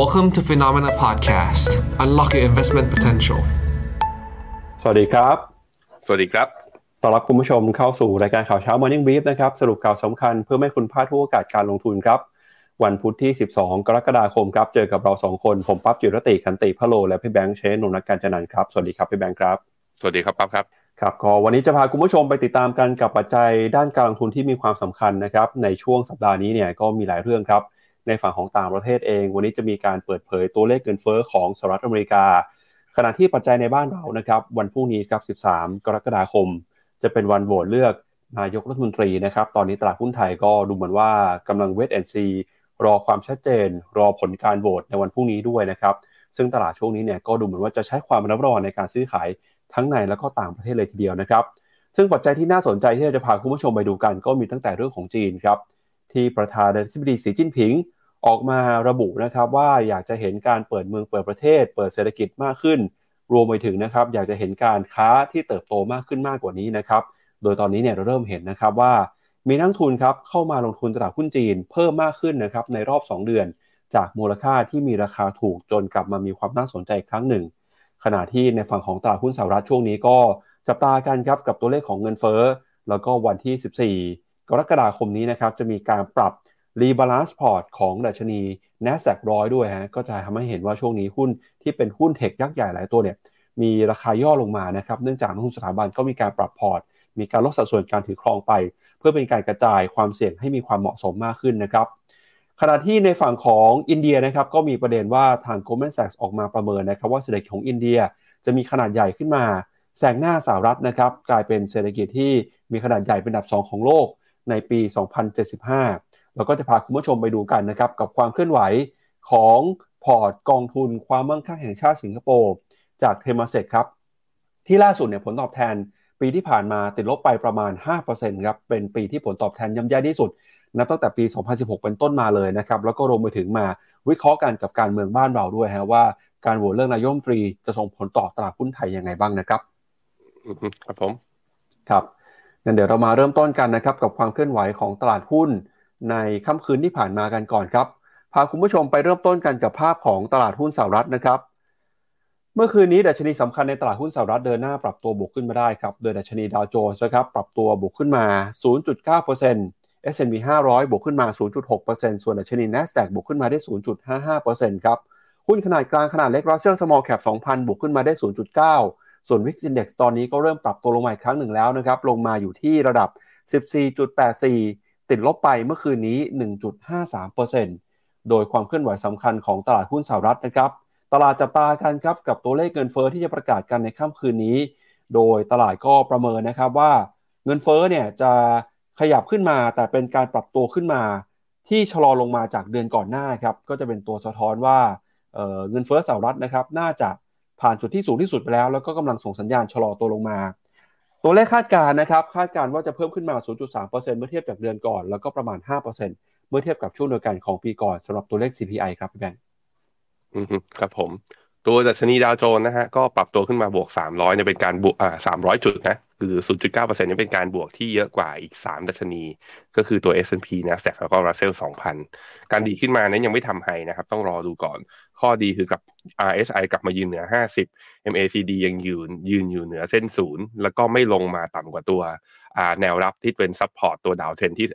Welcome to Phenomena Podcast. Unlock your investment potential. สวัสดีครับ สวัสดีครับต้อนรับคุณผู้ชมเข้าสู่รายการข่าวเช้า Morning Brief นะครับ สรุปข่าวสำคัญเพื่อไม่ให้คุณพลาดทุกโอกาสการลงทุนครับ วันพุธที่ 12 กรกฎาคมครับ เจอกับเรา 2 คน ผมปั๊บจิรติขันติพะโล และพี่แบงค์เชนนนักการจันนันท์ครับ สวัสดีครับพี่แบงค์ครับ สวัสดีครับปั๊บครับครับก็วันนี้จะพาคุณผู้ชมไปติดตามกันกับปัจจัยด้านการลงทุนที่มีความสำคัญนะครับในช่วงสัปดาห์นี้เนี่ยก็มีหลายเรื่องครับ ในฝั่งของต่างประเทศเอง วันนี้จะมีการเปิดเผยตัวเลขเงินเฟ้อของสหรัฐอเมริกา ขณะที่ปัจจัยในบ้านเรานะครับ วันพรุ่งนี้ครับ 13 กรกฎาคม จะเป็นวันโหวตเลือกนายกรัฐมนตรีนะครับ ตอนนี้ตลาดหุ้นไทยก็ดูเหมือนว่ากำลังเวทแอนซีรอความชัดเจน รอผลการโหวตในวันพรุ่งนี้ด้วยนะครับ ซึ่งตลาดช่วงนี้เนี่ยก็ดูเหมือนว่าจะใช้ความระมัดระวังในการซื้อขายทั้งในและก็ต่างประเทศเลยทีเดียวนะครับ ซึ่งปัจจัยที่น่าสนใจที่เราจะพาคุณผู้ชมไปดูกัน ก็มีตั้งแต่เรื่องของจีนครับ ที่ประธานาธิบดีสีจิ้นผิง ออกมาระบุนะครับว่าอยากจะเห็นการเปิดเมืองเปิดประเทศ เปิดเศรษฐกิจมากขึ้น รวมไปถึงนะครับอยากจะเห็นการค้าที่เติบโตมากขึ้นมากกว่านี้นะครับโดยตอนนี้เนี่ยเราเริ่มเห็นนะครับว่ามีนักทุนครับเข้ามาลงทุนตลาดหุ้นจีนเพิ่มมากขึ้นนะครับในรอบ 2 เดือน จากมูลค่าที่มีราคาถูกจนกลับมามีความน่าสนใจอีกครั้งหนึ่ง ขณะที่ในฝั่งของตลาดหุ้นสหรัฐช่วงนี้ก็จับตากันครับกับตัวเลขของเงินเฟ้อ แล้วก็วันที่ 14 กรกฎาคมนี้นะครับจะมีการปรับ rebalance พอร์ตของดัชนี n a s d a q ร้อยด้วยฮะก็จะทำให้เห็นว่าช่วงนี้หุ้นที่เป็นหุ้น tech ยักษ์ใหญ่หลายตัวเนี่ยมีราคาย่อลงมานะครับเนื่องจากนักลงทุนสถาบันก็มีการปรับพอร์ต มีการลดสัดส่วนการถือครองไป เพื่อเป็นการกระจายความเสี่ยงให้มีความเหมาะสมมากขึ้นนะครับขณะที่ในฝั่งของอินเดียนะครับก็มีประเด็นว่าทาง Goldman Sachs ออกมาประเมินนะครับว่าเศรษฐกิจของอินเดียจะมีขนาดใหญ่ขึ้นมาแซงหน้าสหรัฐนะครับกลายเป็นเศรษฐกิจที่มีขนาดใหญ่เป็นอันดับ 2 ของโลกในปี 2075 เราก็จะพาคุณผู้ชมไปดูกันนะครับกับความเคลื่อนไหวของพอร์ตกองทุนความมั่งคั่งแห่งชาติสิงคโปร์จากเทมาเซกครับที่ล่าสุดเนี่ยผลตอบแทนปีที่ผ่านมาติดลบไปประมาณ 5%ครับเป็นปีที่ผลตอบแทนย่ำแย่ที่สุด นับตั้งแต่ปี 2016 เป็นต้นมาเลยนะครับแล้วก็รวมไปถึงมาวิเคราะห์กันกับการเมืองบ้านเราด้วยฮะว่าการโหวตเรื่องนายกรัฐมนตรีจะส่งผลต่อตลาดหุ้นไทยยังไงบ้างนะครับครับผมครับงั้นเดี๋ยวเรามาเริ่มต้นกันนะครับกับความเคลื่อนไหวของตลาดหุ้น ในค่ำคืนที่ผ่านมากันก่อนครับ พาคุณผู้ชมไปเริ่มต้นกันกับภาพของตลาดหุ้นสหรัฐนะครับ เมื่อคืนนี้ดัชนีสำคัญในตลาดหุ้นสหรัฐเดินหน้าปรับตัวบวกขึ้นมาได้ครับ โดยดัชนีดาวโจนส์ครับปรับตัวบวกขึ้นมา 0.9% S&P 500 บวกขึ้นมา 0.6%ส่วนดัชนี NASDAQ บวกขึ้นมาได้ 0.55%ครับ หุ้นขนาดกลางขนาดเล็ก Russell Small Cap 2,000 บวกขึ้นมาได้ 0.9 ส่วน Wix Index ตอนนี้ก็เริ่มปรับตัวลงมาอีกครั้งหนึ่งแล้วนะครับ ลงมาอยู่ที่ระดับ 14.84 ติดลบไปเมื่อคืนนี้ 1.53%โดยความเคลื่อนไหวสำคัญของตลาดหุ้นสหรัฐนะครับ ตลาดจับตากันครับกับตัวเลขเงินเฟอ้อที่จะประกาศกันในค่ำคืนนี้ โดยตลาดก็ประเมินนะครับว่าเงินเฟอ้อเนี่ยจะขยับขึ้นมา แต่เป็นการปรับตัวขึ้นมา ที่ชะลอลงมาจากเดือนก่อนหน้าครับก็จะเป็นตัวสะท้อนว่าเเงินเฟ้อสหรัฐนะครับน่าจะผ่านจุดที่สูงที่สุดไปแล้ว แล้วก็กำลังส่งสัญญาณชะลอตัวลงมา ตัวเลขคาดการณ์นะครับคาดการณ์ว่าจะเพิ่มขึ้นมา 0.3%เมื่อเทียบจากเดือนก่อน แล้วก็ประมาณ 5%เมื่อเทียบกับช่วงเดียวกันของปีก่อนสำหรับตัวเลข CPI ครับพี่แบงค์อืมครับผม ตัวดัชนีดาวโจนส์นะฮะก็ปรับตัวขึ้นมาบวก 300เนี่ยเป็นการบวกอ่า300 จุดนะ คือ 0.9%เนี่เป็นการบวกที่เยอะกว่าอีก 3 ดัชนี ก็คือตัว S&P NASDAQ แล้วก็ Russell 2000 การดีขึ้นมานั้นยังไม่ทำ high นะครับ ต้องรอดูก่อน ข้อดีคือกับ RSI กลับมายืนเหนือ 50 MACD ยังยืนยืนอยู่เหนือเส้นศูนย์แล้วก็ไม่ลงมาต่ำกว่าตัวแนวรับที่เป็น support ตัว downtrend ที่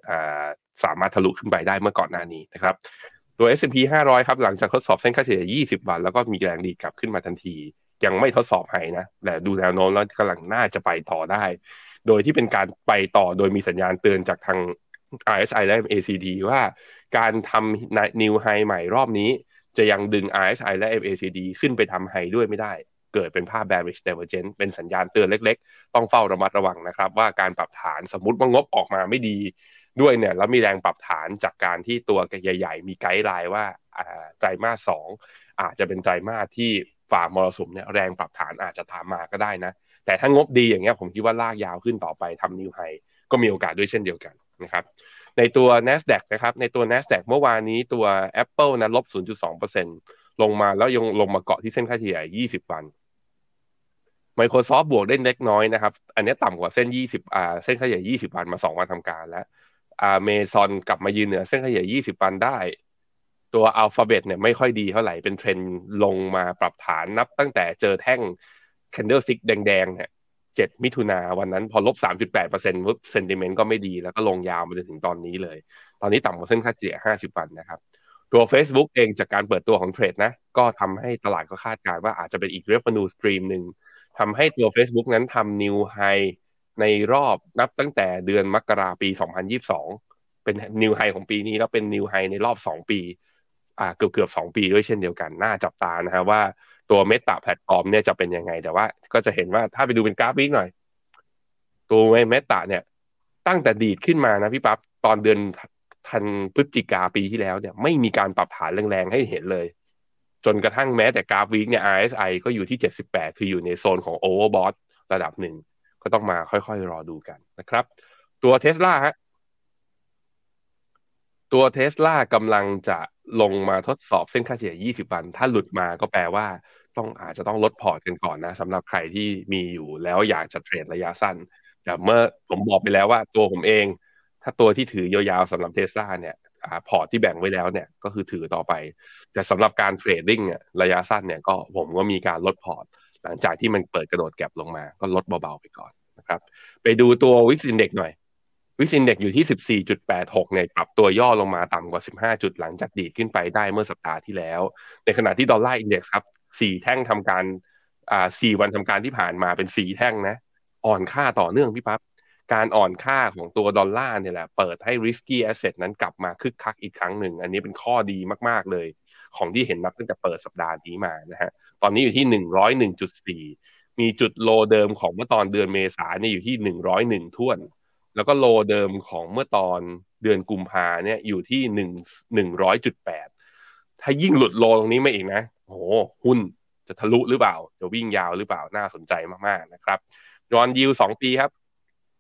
สามารถทะลุขึ้นไปได้เมื่อก่อนหน้านี้นะครับตัว S&P 500 ครับ หลังจากทดสอบเส้นค่าเฉลี่ย 20 วัน แล้วก็มีแรงดีดกลับขึ้นมาทันที ยังไม่ทดสอบไฮนะแต่ดูแนวโน้มแล้วกำลังน่าจะไปต่อได้ โดยที่เป็นการไปต่อโดยมีสัญญาณเตือนจากทาง RSI และ MACD ว่าการทำ new high ใหม่รอบนี้ จะยังดึง RSI และ MACD ขึ้นไปทำไฮด้วยไม่ได้ เกิดเป็นภาพ bearish divergence เป็นสัญญาณเตือนเล็กๆ ต้องเฝ้าระมัดระวังนะครับ ว่าการปรับฐานสมมติว่างบออกมาไม่ดีด้วยเนี่ยแล้วมีแรงปรับฐานจากการที่ตัวใหญ่ ๆ มีไกด์ไลน์ว่าไตรมาสสองอาจจะเป็นไตรมาสที่ ฝ่ามรสุมเนี่ยแรงปรับฐานอาจจะตามมาก็ได้นะ แต่ถ้างบดีอย่างเงี้ยผมคิดว่าลากยาวขึ้นต่อไปทำนิวไฮก็มีโอกาสด้วยเช่นเดียวกันนะครับในตัว NASDAQ นะครับในตัว NASDAQ เมื่อวานนี้ตัว Apple นะลบ 0.2%ลงมาแล้วยังลงมาเกาะที่เส้นค่าเฉลี่ย 20 วัน Microsoft บวกได้เล็กน้อยนะครับ อันนี้ต่ำกว่าเส้น 20อ่าเส้นค่าเฉลี่ย 20 วันมา 2 วันทำการแล้วอ่าเมซอนกลับมายืนเหนือเส้นเฉลี่ย 20 วันได้ ตัว Alphabet เนี่ยไม่ค่อยดีเท่าไหร่เป็นเทรนลงมาปรับฐานนับตั้งแต่เจอแท่ง candlestick แดงๆเนี่ยเจ็ดมิถุนาวันนั้นพอลบสามจุดแปดเปอร์เซ็นต์ปุ๊บ sentiment ก็ไม่ดีแล้วก็ลงยาวมาจนถึงตอนนี้เลย ตอนนี้ต่ำกว่าเส้นค่าเฉลี่ยห้าสิบวันนะครับตัว Facebook เองจากการเปิดตัวของ Threads นะก็ทำให้ตลาดก็คาดการณ์ว่าอาจจะเป็นอีก revenue stream หนึ่งทำให้ตัว Facebook นั้นทำ new high ในรอบนับตั้งแต่เดือนมกราปี 2022 เป็น new high ของปีนี้แล้วเป็น new high ในรอบ 2 ปีอ่า เกือบเกือบสองปีด้วยเช่นเดียวกัน น่าจับตานะฮะว่าตัว Meta Platforms เนี่ยจะเป็นยังไง แต่ว่าก็จะเห็นว่าถ้าไปดูเป็นกราฟ week หน่อย ตัว Meta เนี่ย ตั้งแต่ดีดขึ้นมานะพี่ปั๊บตอนเดือนทันพฤศจิกาปีที่แล้วเนี่ย ไม่มีการปรับฐานแรงๆให้เห็นเลย จนกระทั่งแม้แต่กราฟ week เนี่ย RSI ก็อยู่ที่ 78 คืออยู่ในโซนของ overbought ระดับหนึ่ง ก็ต้องมาค่อยๆ รอดูกันนะครับ ตัวเทสลาฮะตัวเทสลากำลังจะ ลงมาทดสอบเส้นค่าเฉลี่ย 20 วัน ถ้าหลุดมาก็แปลว่าต้องอาจจะต้องลดพอร์ตกันก่อนนะสำหรับใครที่มีอยู่แล้วอยากจะเทรดระยะสั้น แต่เมื่อผมบอกไปแล้วว่าตัวผมเอง ถ้าตัวที่ถือยาวๆสำหรับเทสลาเนี่ยพอร์ตที่แบ่งไว้แล้วเนี่ยก็คือถือต่อไป แต่สำหรับการ trading เนี่ยระยะสั้นเนี่ยก็ผมก็มีการลดพอร์ต หลังจากที่มันเปิดกระโดด gap ลงมา ก็ลดเบาๆไปก่อนนะครับ ไปดูตัว VIX Index หน่อย VIX Index อยู่ที่ 14.86 เนี่ยปรับตัวย่อลงมาต่ำกว่า 15 จุดหลังจากดีดขึ้นไปได้เมื่อสัปดาห์ที่แล้ว ในขณะที่ Dollar Index ครับสี่แท่งทำการ อ่าสี่วันทำการที่ผ่านมาเป็นสี่แท่งนะ อ่อนค่าต่อเนื่องพี่ปั๊บ การอ่อนค่าของตัวดอลลาร์เนี่ยแหละ เปิดให้ risky asset นั้นกลับมาคึกคักอีกครั้งหนึ่ง อันนี้เป็นข้อดีมาก ๆ เลย ของที่เห็นนับตั้งแต่เปิดสัปดาห์นี้มานะฮะ ตอนนี้อยู่ที่หนึ่งร้อยหนึ่งจุดสี่มีจุดโลเดิมของเมื่อตอนเดือนเมษาเนี่ยอยู่ที่หนึ่งร้อยหนึ่งท่วน แล้วก็โลเดิมของเมื่อตอนเดือนกุมภาเนี่ยอยู่ที่หนึ่งหนึ่งร้อยจุดแปดถ้ายิ่งหลุดโลตรงนี้มาอีกนะโหหุ้นจะทะลุหรือเปล่า จะวิ่งยาวหรือเปล่าน่าสนใจมากๆนะครับยอนยิวสองปีครับ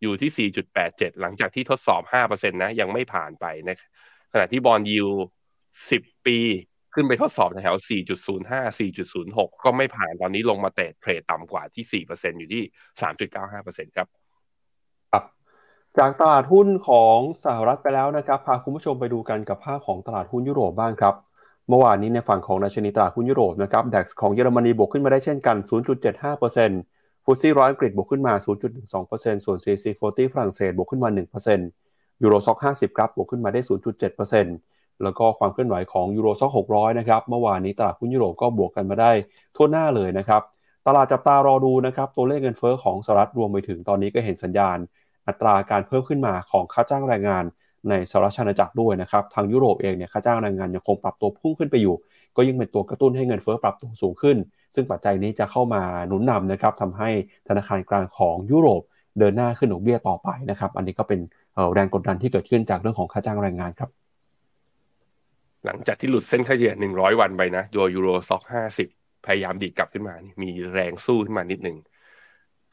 อยู่ที่ 4.87 หลังจากที่ทดสอบ 5%นะยังไม่ผ่านไปนะขณะที่บอลยิว10 ปีขึ้นไปทดสอบแถว 4.05 4.06 ก็ไม่ผ่านตอนนี้ลงมาเตะเทรดต่ำกว่าที่ 4%อยู่ที่ 3.95%ครับ จากตลาดหุ้นของสหรัฐไปแล้วนะครับพาคุณผู้ชมไปดูกันกับภาพของตลาดหุ้นยุโรปบ้างครับเมื่อวานนี้ในฝั่งของดัชนีตลาดหุ้นยุโรปนะครับดัคของเยอรมนีบวกขึ้นมาได้เช่นกัน 0.75%ฟุตซี่ร้อยอังกฤษบวกขึ้นมา 0.12%ส่วน CAC 40 ฝรั่งเศสบวกขึ้นมา 1%ยูโรซ็อก50 ครับบวกขึ้นมาได้ 0.7%แล้วก็ความเคลื่อนไหวของยูโรซ็อก600 นะครับเมื่อวานนี้ตลาดหุ้นยุโรปก็บวกกันมาได้ทั่วหน้าเลยนะครับตลาดจับตารอดูนะครับตัวเลขเงินเฟ้อของสหรัฐรวมไปถึงตอนนี้ก็เห็นสัญญาณ อัตราการเพิ่มขึ้นมาของค่าจ้างแรงงานในสหรัฐอาณาจักรด้วยนะครับ ทางยุโรปเองเนี่ยค่าจ้างแรงงานยังคงปรับตัวพุ่งขึ้นไปอยู่ ก็ยิ่งเป็นตัวกระตุ้นให้เงินเฟอ้อปรับตัวสูงขึ้น ซึ่งปัจจัยนี้จะเข้ามาหนุนนำนะครับทำให้ธนาคารกลางของยุโรปเดินหน้าขึ้นดอกเบี้ยต่อไปนะครับ อันนี้ก็เป็นแรงกดดันที่เกิดขึ้นจากเรื่องของค่าจ้างแรงงานครับ หลังจากที่หลุดเส้นค่าเฉลี่ย 100 วันไปนะโดยยูโรซ็อก 50 พยายามดีดกลับขึ้นมา มีแรงสู้ขึ้นมานิดหนึ่ง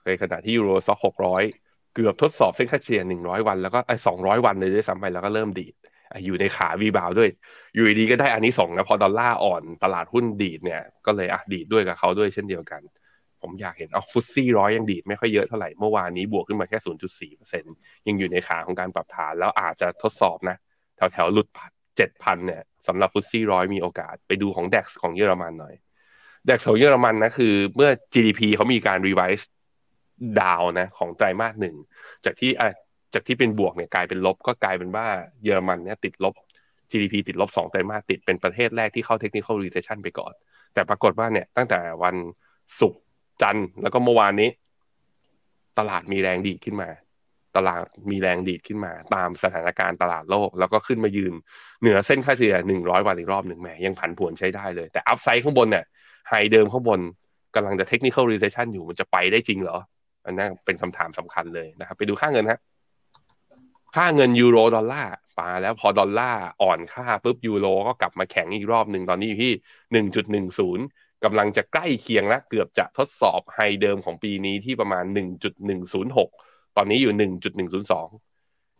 ในขณะที่ยูโรซ็อก 600 เกือบทดสอบเส้นค่าเฉลี่ย100วันแล้วก็ไอ้200วันเลยด้วยซ้ำไปแล้วก็เริ่มดีดอยู่ในขาวีบาวด้วย อยู่ดีก็ได้อันนี้ส่งนะพอดอลลาร์อ่อนตลาดหุ้นดีดเนี่ยก็เลยอะดีดด้วยกับเขาด้วยเช่นเดียวกัน ผมอยากเห็นเอา FTSE ร้อยยังดีดไม่ค่อยเยอะเท่าไหร่เมื่อวานนี้บวกขึ้นมาแค่ 0.4%ยังอยู่ในขาของการปรับฐานแล้วอาจจะทดสอบนะแถวแถวหลุด7,000เนี่ยสำหรับ FTSE ร้อยมีโอกาสไปดูของ DAX ของเยอรมันหน่อย DAX ของเยอรมันนะคือเมื่อ GDP เขามีการ revise down นะของไตรมาสหนึ่งจากที่จากที่เป็นบวกเนี่ยกลายเป็นลบก็กลายเป็นว่าเยอรมันเนี่ยติดลบ GDP ติดลบ2ไตรมาสติดเป็นประเทศแรกที่เข้า technical recession ไปก่อน แต่ปรากฏว่าเนี่ยตั้งแต่วันศุกร์จันทร์แล้วก็เมื่อวานนี้ ตลาดมีแรงดีดขึ้นมา ตลาดมีแรงดีดขึ้นมา ตามสถานการณ์ตลาดโลก แล้วก็ขึ้นมายืน เหนือเส้นค่าเฉลี่ย100 วันอีกรอบหนึ่งแหมยังผันผวนใช้ได้เลย แต่อัพไซด์ข้างบนเนี่ยไฮเดิมข้างบนกำลังจะ technical recession อยู่มันจะไปได้จริงเหรอ อันนั้นเป็นคำถามสำคัญเลยนะครับ ไปดูค่าเงินฮะค่าเงินยูโรดอลลาร์ปาแล้วพอดอลลาร์อ่อนค่าปุ๊บยูโรก็กลับมาแข็งอีกรอบหนึ่งตอนนี้อยู่ที่หนึ่งจุดหนึ่งศูนย์กำลังจะใกล้เคียงแล้วเกือบจะทดสอบ high เดิมของปีนี้ที่ประมาณหนึ่งจุดหนึ่งศูนย์หกตอนนี้อยู่หนึ่งจุดหนึ่งศูนย์สอง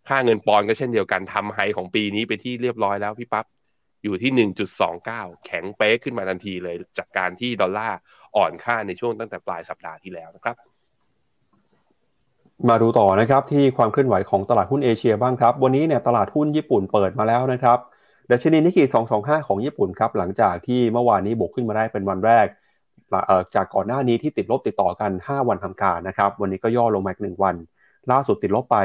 ค่าเงินปอนด์ก็เช่นเดียวกันทำ high ของปีนี้ไปที่เรียบร้อยแล้วพี่ปั๊บอยู่ที่หนึ่งจุดสองเก้าแข็งเป๊ะขึ้นมาทันทีเลยจากการที่ดอลลาร์อ่อนค่าในช่วงตั้งแต่ปลายสัปดาห์ที่แล้วนะครับ มาดูต่อนะครับที่ความเคลื่อนไหวของตลาดหุ้นเอเชียบ้างครับ วันนี้เนี่ยตลาดหุ้นญี่ปุ่นเปิดมาแล้วนะครับดัชนีนิกเกิ225 ของญี่ปุ่นครับหลังจากที่เมื่อวานนี้บวกขึ้นมาได้เป็นวันแรก จากก่อนหน้านี้ที่ติดลบติดต่อกัน 5 วันทำการนะครับวันนี้ก็ย่อลงมาอีก1วัน ล่าสุดติดลบไป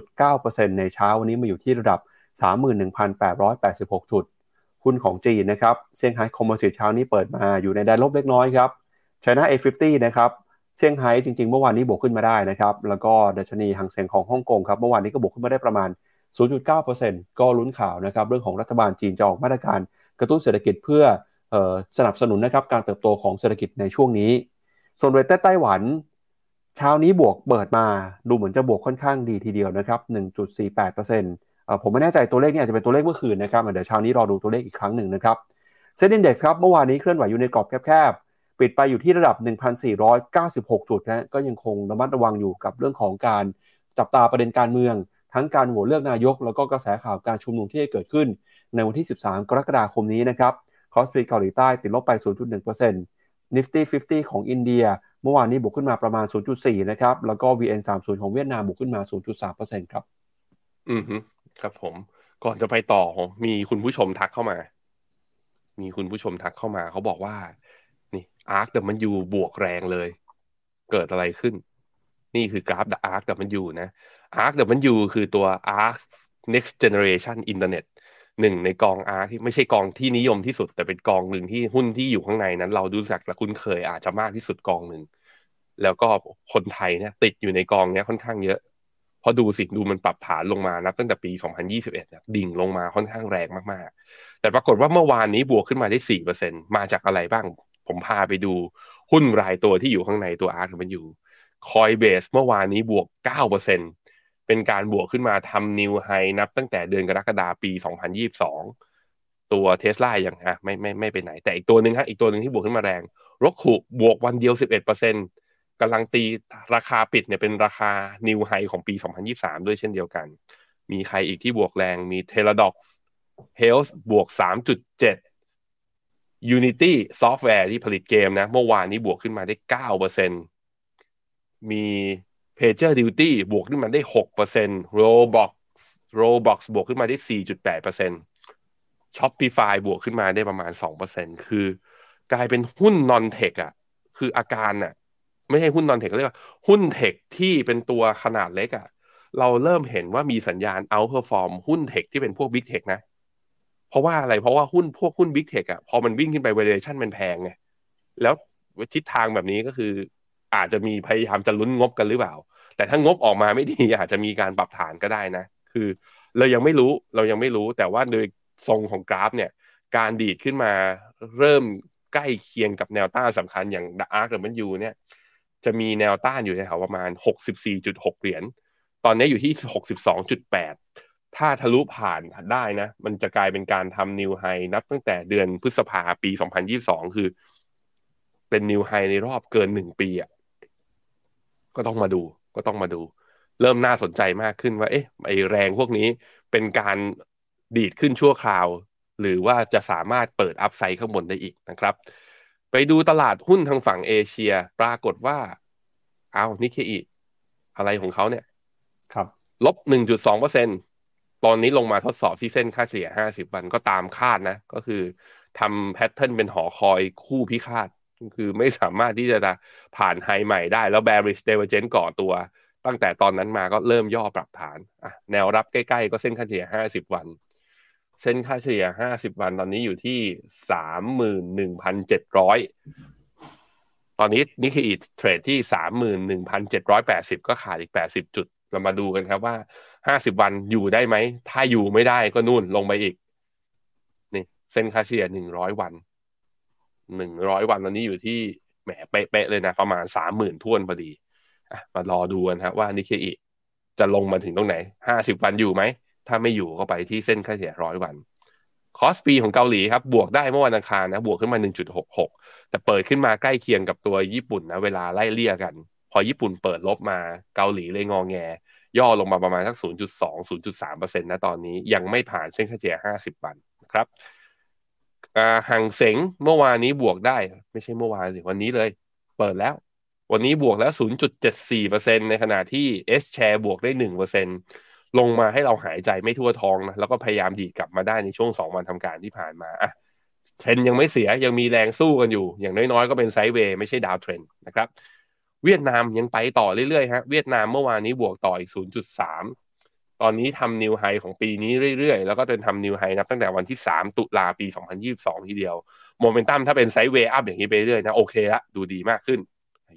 0.9%ในเช้าวันนี้มาอยู่ที่ระดับ 31,886 จุด หุ้นของจีนนะครับเซี่ยงไฮ้คอมมอร์ซิตเช้านี้เปิดมาอยู่ในแดนลบเล็กน้อยครับ China A50 นะครับ เซี่ยงไฮ้จริงๆ เมื่อวานนี้บวกขึ้นมาได้นะครับ แล้วก็ดัชนีหังเสียงของฮ่องกงครับ เมื่อวานนี้ก็บวกขึ้นมาได้ประมาณ 0.9%ก็ลุ้นข่าวนะครับ เรื่องของรัฐบาลจีนจะออกมาตรการกระตุ้นเศรษฐกิจเพื่ออสนับสนุนนะครับการเติบโตของเศรษฐกิจในช่วงนี้ ส่วนเรทไต้หวัน เช้านี้บวกเปิดมาดูเหมือนจะบวกค่อนข้างดีทีเดียวนะครับ 1.48%ผมไม่แน่ใจตัวเลขนี้อาจจะเป็นตัวเลขเมื่อคืนนะครับเดี๋ยวเช้านี้รอดูตัวเลขอีกครั้งหนึ่งนะครับ SET Index ครับเมื่อวานนี้เคลื่อนไหวอยู่ในกรอบแคบ ปิดไปอยู่ที่ระดับ 1,496 จุดนะก็ยังคงระมัดระวังอยู่กับเรื่องของการจับตาประเด็นการเมือง ทั้งการโหวตเลือกนายก แล้วก็กระแสข่าวการชุมนุมที่จะเกิดขึ้น ในวันที่ 13 กรกฎาคมนี้นะครับ KOSPI เกาหลีใต้ติดลบไป 0.1% Nifty 50 ของอินเดีย เมื่อวานนี้บวกขึ้นมาประมาณ 0.4 นะครับ แล้วก็ VN30 ของเวียดนามบวกขึ้นมา 0.3%ครับ อืมครับผม ก่อนจะไปต่อ มีคุณผู้ชมทักเข้ามา มีคุณผู้ชมทักเข้ามา เขาบอกว่า นี่ ARK W บวกแรงเลย เกิดอะไรขึ้น นี่คือกราฟดอาร์คแต่มันอยู่นะอาร์คแต่มันอยู่คือตัว Arc Next Generation Internet หนึ่งในกอง ARK ที่ไม่ใช่กองที่นิยมที่สุด แต่เป็นกองหนึ่งที่หุ้นที่อยู่ข้างในนั้น เรารู้จักและคุ้นเคยอาจจะมากที่สุดกองหนึ่งแล้วก็คนไทยเนี่ยติดอยู่ในกองนี้ค่อนข้างเยอะพอดูสิดูมันปรับฐานลงมานับตั้งแต่ปี 2021นะดิ่งลงมาค่อนข้างแรงมากๆ แต่ปรากฏว่าเมื่อวานนี้บวกขึ้นมาได้ 4%มาจากอะไรบ้าง ผมพาไปดูหุ้นรายตัวที่อยู่ข้างในตัวอาร์ตมันอยู่คอยเบสเมื่อวานนี้บวก 9%เป็นการบวกขึ้นมาทำนิวไฮนับตั้งแต่เดือนกรกฎาปี 2022 ตัวเทสลาอย่างฮะไม่ไม่ไม่ไปไหน แต่อีกตัวหนึ่งฮะอีกตัวหนึ่งที่บวกขึ้นมาแรงRoku บวกวันเดียว 11%กำลังตีราคาปิดเนี่ยเป็นราคา new high ของปี 2023 ด้วยเช่นเดียวกัน มีใครอีกที่บวกแรงมี Teladoc Health บวก 3.7 Unity ซอฟต์แวร์ที่ผลิตเกมนะ เมื่อวานนี้บวกขึ้นมาได้เก้าเปอร์เซ็นต์มี Pager Duty บวกขึ้นมาได้หกเปอร์เซ็นต์ Roblox Roblox บวกขึ้นมาได้สี่จุดแปดเปอร์เซ็นต์ Shopify บวกขึ้นมาได้ประมาณสองเปอร์เซ็นต์คือกลายเป็นหุ้นนอนเทคอะคืออาการอะไม่ใช่หุ้นนอนเทคเรียกว่าหุ้นเทคที่เป็นตัวขนาดเล็กอะเราเริ่มเห็นว่ามีสัญญาณ outperform หุ้นเทคที่เป็นพวก big tech นะ เพราะว่าอะไรเพราะว่าหุ้นพวกหุ้นบิ๊กเทคอะพอมันวิ่งขึ้นไป valuation มันแพงไงแล้วทิศทางแบบนี้ก็คือ อาจจะมีพยายามจะลุ้นงบกันหรือเปล่า แต่ถ้างบออกมาไม่ดีอาจจะมีการปรับฐานก็ได้นะ คือ เรายังไม่รู้เรายังไม่รู้แต่ว่าโดยทรงของกราฟเนี่ย การดีดขึ้นมาเริ่มใกล้เคียงกับแนวต้านสำคัญอย่างดาร์กหรือมันยูเนี่ย จะมีแนวต้านอยู่แถวประมาณ 64.6 เหรียญ ตอนนี้อยู่ที่ 62.8 ถ้าทะลุผ่านได้นะ มันจะกลายเป็นการทำนิวไฮนับตั้งแต่เดือนพฤษภาปี 2022 คือ เป็นนิวไฮในรอบเกินหนึ่งปีอะก็ต้องมาดู ก็ต้องมาดู เริ่มน่าสนใจมากขึ้นว่า เอ๊ะไอแรงพวกนี้เป็นการดีดขึ้นชั่วคราว หรือว่าจะสามารถเปิดอัพไซด์ข้างบนได้อีกนะครับ ไปดูตลาดหุ้นทางฝั่งเอเชีย ปรากฏว่า เอานิเคอีอะไรของเขาเนี่ย ครับ ลบหนึ่งจุดสองเปอร์เซ็นต์ ตอนนี้ลงมาทดสอบที่เส้นค่าเฉลี่ย 50 วันก็ตามคาดนะ ก็คือทำแพทเทิร์นเป็นหอคอยคู่พิฆาต คือไม่สามารถที่จะผ่านไฮใหม่ได้ แล้ว bearish divergence ก่อตัว ตั้งแต่ตอนนั้นมาก็เริ่มย่อปรับฐานอะแนวรับใกล้ๆ ก็เส้นค่าเฉลี่ย 50 วัน เส้นค่าเฉลี่ย 50 วันตอนนี้อยู่ที่ 31,700 ตอนนี้นิกเกอีเทรดที่ 31,780 ก็ขาดอีก 80 จุด เรามาดูกันครับว่าห้าสิบวันอยู่ได้ไหม ถ้าอยู่ไม่ได้ก็นู่นลงไปอีก นี่เส้นค่าเฉลี่ยหนึ่งร้อยวันหนึ่งร้อยวันตอนนี้อยู่ที่แหมเป๊ะเลยนะ ประมาณสามหมื่นท่วนพอดีมารอดูกันครับว่านิเคอีจะลงมาถึงตรงไหนห้าสิบวันอยู่ไหม ถ้าไม่อยู่ก็ไปที่เส้นค่าเฉลี่ยร้อยวัน คอสปีของเกาหลีครับ บวกได้เมื่อวันอังคารนะ บวกขึ้นมา 1.66 แต่เปิดขึ้นมาใกล้เคียงกับตัวญี่ปุ่นนะ เวลาไล่เลี่ยกัน พอญี่ปุ่นเปิดลบมาเกาหลีเลยงองแง ย่อลงมาประมาณสัก 0.2 0.3%นะตอนนี้ยังไม่ผ่านเส้นค่าเฉลี่ย 50 วันนะครับห่างเสงเมื่อวานนี้บวกได้ ไม่ใช่เมื่อวานสิวันนี้เลย เปิดแล้ว วันนี้บวกแล้ว 0.74%ในขณะที่ S share บวกได้ 1%ลลงมาให้เราหายใจไม่ทั่วท้องนะแล้วก็พยายามดีดกลับมาได้ในช่วงสองวันทำการที่ผ่านมาอะเทรนยังไม่เสียยังมีแรงสู้กันอยู่ อย่างน้อยๆ ก็เป็นไซด์เวย์ไม่ใช่ดาวเทรนนะครับ เวียดนามยังไปต่อเรื่อยๆฮะเวียดนามเมื่อวานนี้บวกต่ออีก 0.3 ตอนนี้ทำ new high ของปีนี้เรื่อยๆ แล้วก็เป็นทำ new high นับตั้งแต่วันที่ 3 ตุลาปี 2022 ทีเดียว โมเมนตัมถ้าเป็น sideway up อย่างนี้ไปเรื่อยนะโอเคละดูดีมากขึ้น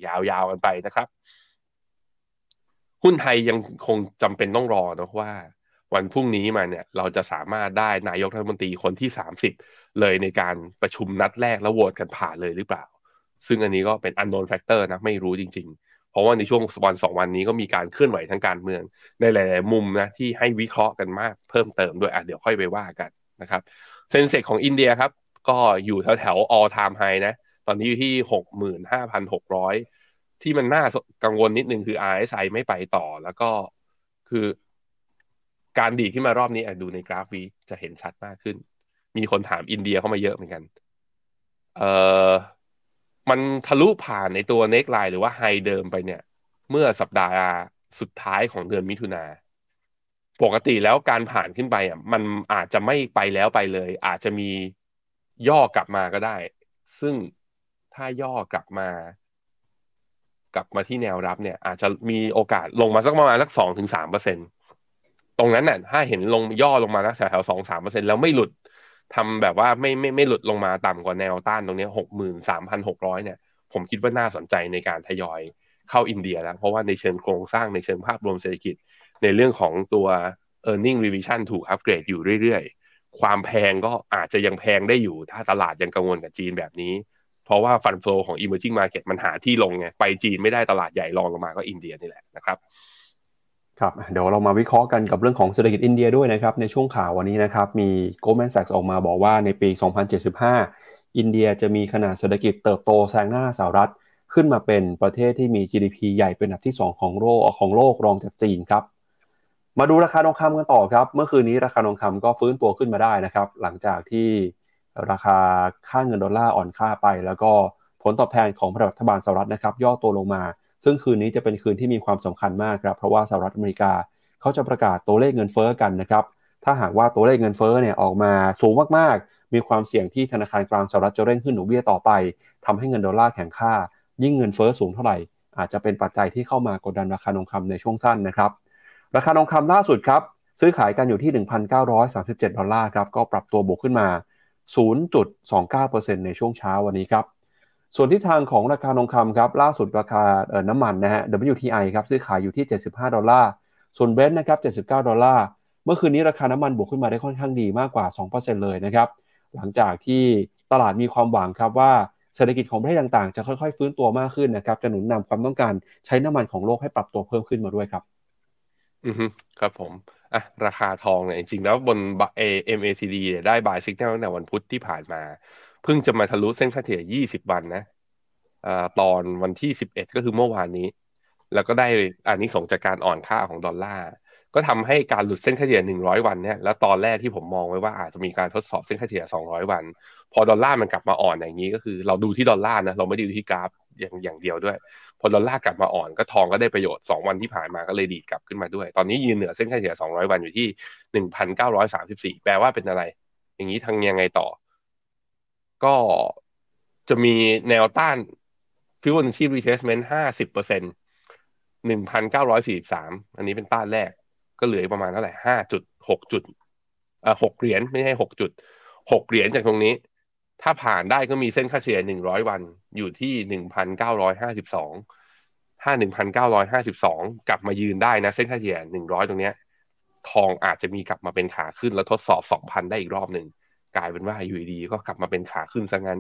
ยาวๆกันไปนะครับหุ้นไทยยังคงจำเป็นต้องรอนะว่า วันพรุ่งนี้มาเนี่ยเราจะสามารถได้นายกรัฐมนตรีคนที่ 30 เลยในการประชุมนัดแรกแล้วโหวตกันผ่านเลยหรือเปล่า ซึ่งอันนี้ก็เป็น unknown factor นะไม่รู้จริง ๆ เพราะว่าในช่วงวันสองวันนี้ก็มีการเคลื่อนไหวทางการเมือง ในหลาย ๆ มุมนะที่ให้วิเคราะห์กันมากเพิ่มเติมด้วยอะเดี๋ยวค่อยไปว่ากันนะครับเซ็นเซ็กของอินเดียครับ ก็อยู่แถวแถว all time high นะ ตอนนี้อยู่ที่หกหมื่นห้าพันหกร้อยที่มันน่ากังวลนิดนึงคือ RSI ไม่ไปต่อแล้วก็คือการดีขึ้นมารอบนี้ดูในกราฟวีจะเห็นชัดมากขึ้น มีคนถามอินเดียเข้ามาเยอะเหมือนกัน เอ่อ มันทะลุผ่านในตัวเน็กไลน์หรือว่าไฮเดิมไปเนี่ย เมื่อสัปดาห์สุดท้ายของเดือนมิถุนาปกติแล้วการผ่านขึ้นไปอะมันอาจจะไม่ไปแล้วไปเลย อาจจะมีย่อกลับมาก็ได้ ซึ่งถ้าย่อกลับมา กลับมาที่แนวรับเนี่ย อาจจะมีโอกาสลงมาสักประมาณสักสองถึงสามเปอร์เซ็นตรงนั้นน่ะถ้าเห็นลงย่อลงมาสักแถวสองสามเปอร์เซ็นแล้วไม่หลุด ทำแบบว่าไม่ไม่ไม่หลุดลงมาต่ำกว่าแนวต้านตรงนี้หกหมื่นสามพันหกร้อยเนี่ย ผมคิดว่าน่าสนใจในการทยอยเข้าอินเดียแล้ว เพราะว่าในเชิงโครงสร้างในเชิงภาพรวมเศรษฐกิจ ในเรื่องของตัว e a r n i n g revision ถูกอัปเกรดอยู่เรื่อยๆ ความแพงก็อาจจะยังแพงได้อยู่ ถ้าตลาดยังกังวลกับจีนแบบนี้ เพราะว่าฟันโฟของ emerging market มันหาที่ลงไงไปจีนไม่ได้ตลาดใหญ่รองลงมาก็อินเดียนี่แหละนะครับ ครับเดี๋ยวเรามาวิเคราะห์กันกับเรื่องของเศรษฐกิจอินเดียด้วยนะครับ ในช่วงข่าววันนี้นะครับ มี Goldman Sachs ออกมาบอกว่าในปี 2075 อินเดียจะมีขนาดเศรษฐกิจเติบโตแซงหน้าสหรัฐ ขึ้นมาเป็นประเทศที่มี GDP ใหญ่เป็นอันดับที่ 2 ของโลกของโลกรองจากจีนครับ มาดูราคาทองคำกันต่อครับ เมื่อคืนนี้ราคาทองคำก็ฟื้นตัวขึ้นมาได้นะครับ หลังจากที่ราคาค่าเงินดอลลาร์อ่อนค่าไป แล้วก็ผลตอบแทนของรัฐบาลสหรัฐนะครับ ย่อตัวลงมา ซึ่งคืนนี้จะเป็นคืนที่มีความสำคัญมากครับเพราะว่าสหรัฐอเมริกาเขาจะประกาศตัวเลขเงินเฟ้อกันนะครับถ้าหากว่าตัวเลขเงินเฟ้อเนี่ยออกมาสูงมากๆ มีความเสี่ยงที่ธนาคารกลางสหรัฐจะเร่งขึ้นดอกเบี้ยต่อไปทำให้เงินดอลลาร์แข็งค่า ยิ่งเงินเฟ้อสูงเท่าไหร่ อาจจะเป็นปัจจัยที่เข้ามากดดันราคาทองคำในช่วงสั้นนะครับราคาทองคำล่าสุดครับซื้อขายกันอยู่ที่ 1,937 ดอลลาร์ครับก็ปรับตัวบวกขึ้นมา 0.29%ในช่วงเช้าวันนี้ครับ ส่วนทิศทางของราคาทองคำครับล่าสุดราคาน้ำมันนะฮะ WTI ครับซื้อขายอยู่ที่ 75 ดอลลาร์ ส่วนเบนซ์นะครับ 79 ดอลลาร์ เมื่อคืนนี้ราคาน้ำมันบวกขึ้นมาได้ค่อนข้างดีมากกว่า 2%เลยนะครับ หลังจากที่ตลาดมีความหวังครับว่าเศรษฐกิจของประเทศต่างๆ จะค่อยๆ ฟื้นตัวมากขึ้นนะครับ จะหนุนนำความต้องการใช้น้ำมันของโลกให้ปรับตัวเพิ่มขึ้นมาด้วยครับ อือฮึครับผมอะราคาทองเนี่ยจริงๆแล้วบนเอ MACD เนี่ยได้บายซิกแนลตั้งแต่วันพุธที่ผ่านมา เพิ่งจะมาทะลุเส้นค่าเฉลี่ย 20 วันนะอตอนวันที่ 11 ก็คือเมื่อวานนี้ แล้วก็ได้อันนี้ส่งจากการอ่อนค่าของดอลลาร์ก็ทำให้การหลุดเส้นค่าเฉลี่ย 100 วันเนี่ยแล้วตอนแรกที่ผมมองไว้ว่าอาจจะมีการทดสอบเส้นค่าเฉลี่ย 200 วัน พอดอลลาร์มันกลับมาอ่อนอย่างนี้ก็คือ เราดูที่ดอลลาร์นะเราไม่ได้ดูที่กราฟอย่างอย่างเดียวด้วย พอดอลลาร์กลับมาอ่อนก็ทองก็ได้ประโยชน์ 2 วันที่ผ่านมาก็เลยดีดกลับขึ้นมาด้วย ตอนนี้ยืนเหนือเส้นค่าเฉลี่ย 200 วันอยู่ที่ 1,934 แปลว่าเป็นอะไร อย่างนี้ทางยังไงต่อ ก็จะมีแนวต้าน Fibonacci retracement 50เปอร์เซ็นต์1,943 อันนี้เป็นต้านแรก ก็เหลือประมาณเท่าไหร่5จุด6จุดเอ่อ6เหรียญไม่ใช่6จุด6เหรียญจากตรงนี้ ถ้าผ่านได้ก็มีเส้นค่าเฉลี่ย100 วันอยู่ที่ 1,952 ถ้า 1,952 กลับมายืนได้นะ เส้นค่าเฉลี่ย100 ตรงเนี้ยทองอาจจะมีกลับมาเป็นขาขึ้นแล้วทดสอบ 2,000 ได้อีกรอบหนึ่ง กลายเป็นว่าอยู่ดีก็กลับมาเป็นขาขึ้นซะงั้น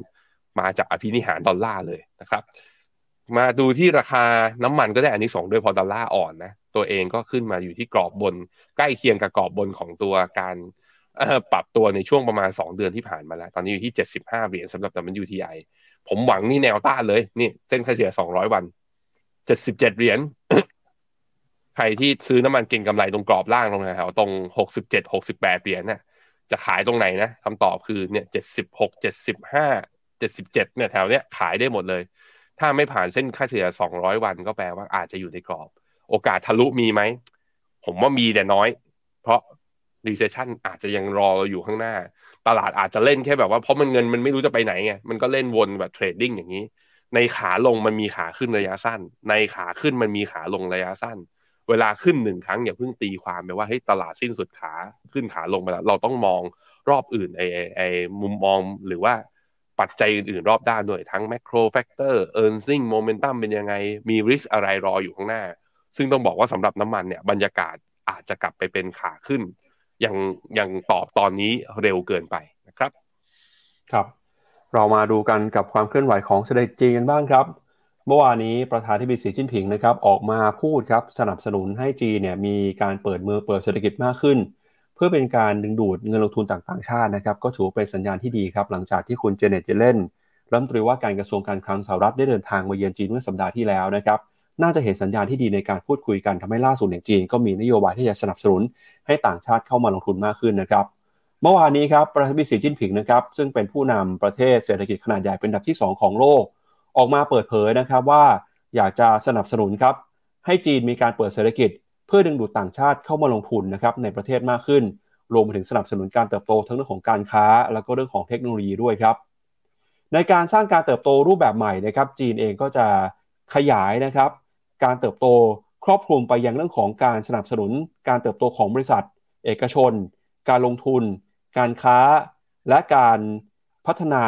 มาจากอภินิหารดอลลาร์เลยนะครับ มาดูที่ราคาน้ำมันก็ได้อันนี้สองด้วยพอดอลลาร์อ่อนนะ ตัวเองก็ขึ้นมาอยู่ที่กรอบบน ใกล้เคียงกับกรอบบนของตัวการปรับตัวในช่วงประมาณ 2 เดือนที่ผ่านมาแล้ว ตอนนี้อยู่ที่ 75 เหรียญสำหรับ WTI ผมหวังนี่แนวต้านเลย นี่เส้นค่าเฉลี่ย 200 วัน 77 เหรียญใครที่ซื้อน้ำมันเก่งกำไรตรงกรอบล่างตรงแถวตรง 67 68 เหรียญน่ะ จะขายตรงไหนนะคำตอบคือเนี่ย76 75 77เจ็ดสิบห้าเจ็ดสิบเจ็ดเนี่ยแถวเนี้ยขายได้หมดเลย ถ้าไม่ผ่านเส้นค่าเฉลี่ย200วันก็แปลว่าอาจจะอยู่ในกรอบ โอกาสทะลุมีไหม ผมว่ามีแต่น้อย เพราะ recession อาจจะยังรออยู่ข้างหน้า ตลาดอาจจะเล่นแค่แบบว่าเพราะมันเงินมันไม่รู้จะไปไหนไงมันก็เล่นวนแบบเทรดดิ้งอย่างนี้ ในขาลงมันมีขาขึ้นระยะสั้น ในขาขึ้นมันมีขาลงระยะสั้น เวลาขึ้นหนึ่งครั้งอย่าเพิ่งตีความไปว่าให้ตลาดสิ้นสุดขาขึ้นขาลงไปแล้วเราต้องมองรอบอื่นไอไอมุมมองหรือว่าปัจจัยอื่นๆ รอบด้านด้วยทั้ง macro factor earning momentum เป็นยังไง มี risk อะไรรออยู่ข้างหน้า ซึ่งต้องบอกว่าสำหรับน้ำมันเนี่ยบรรยากาศอาจจะกลับไปเป็นขาขึ้น ยังยังตอบตอนนี้เร็วเกินไปนะครับ ครับ เรามาดูกันกับความเคลื่อนไหวของเศรษฐกิจจีกันบ้างครับ เมื่อวานนี้ประธานที่บีสีจิ้นผิงนะครับออกมาพูดครับสนับสนุนให้จีนเนี่ยมีการเปิดเมืองเปิดเศรษฐกิจมากขึ้น เพื่อเป็นการดึงดูดเงินลงทุนต่างชาตินะครับก็ถือเป็นสัญญาณที่ดีครับหลังจากที่คุณเจเน็ตเจเลนรัฐมนตรีว่าการกระทรวงการคลังสหรัฐได้เดินทางมาเยือนจีนเมื่อสัปดาห์ที่แล้วนะครับน่าจะเห็นสัญญาณที่ดีในการพูดคุยกันทำให้ล่าสุดอย่างจีนก็มีนโยบายที่จะสนับสนุนให้ต่างชาติเข้ามาลงทุนมากขึ้นนะครับเมื่อวานนี้ครับประธานาธิบดีสีจิ้นผิงนะครับซึ่งเป็นผู้นำประเทศเศรษฐกิจขนาดใหญ่เป็นอันดับที่ 2 ของโลก ออกมาเปิดเผยนะครับว่าอยากจะสนับสนุนครับให้จีนมีการเปิดเศรษฐกิจ เพื่อดึงดูดต่างชาติเข้ามาลงทุนนะครับในประเทศมากขึ้น รวมไปถึงสนับสนุนการเติบโตทั้งเรื่องของการค้า แล้วก็เรื่องของเทคโนโลยีด้วยครับ ในการสร้างการเติบโตรูปแบบใหม่นะครับจีนเองก็จะขยายนะครับ การเติบโตครอบคลุมไปยังเรื่องของการสนับสนุน การเติบโตของบริษัท เอกชน การลงทุน การค้า และการพัฒนา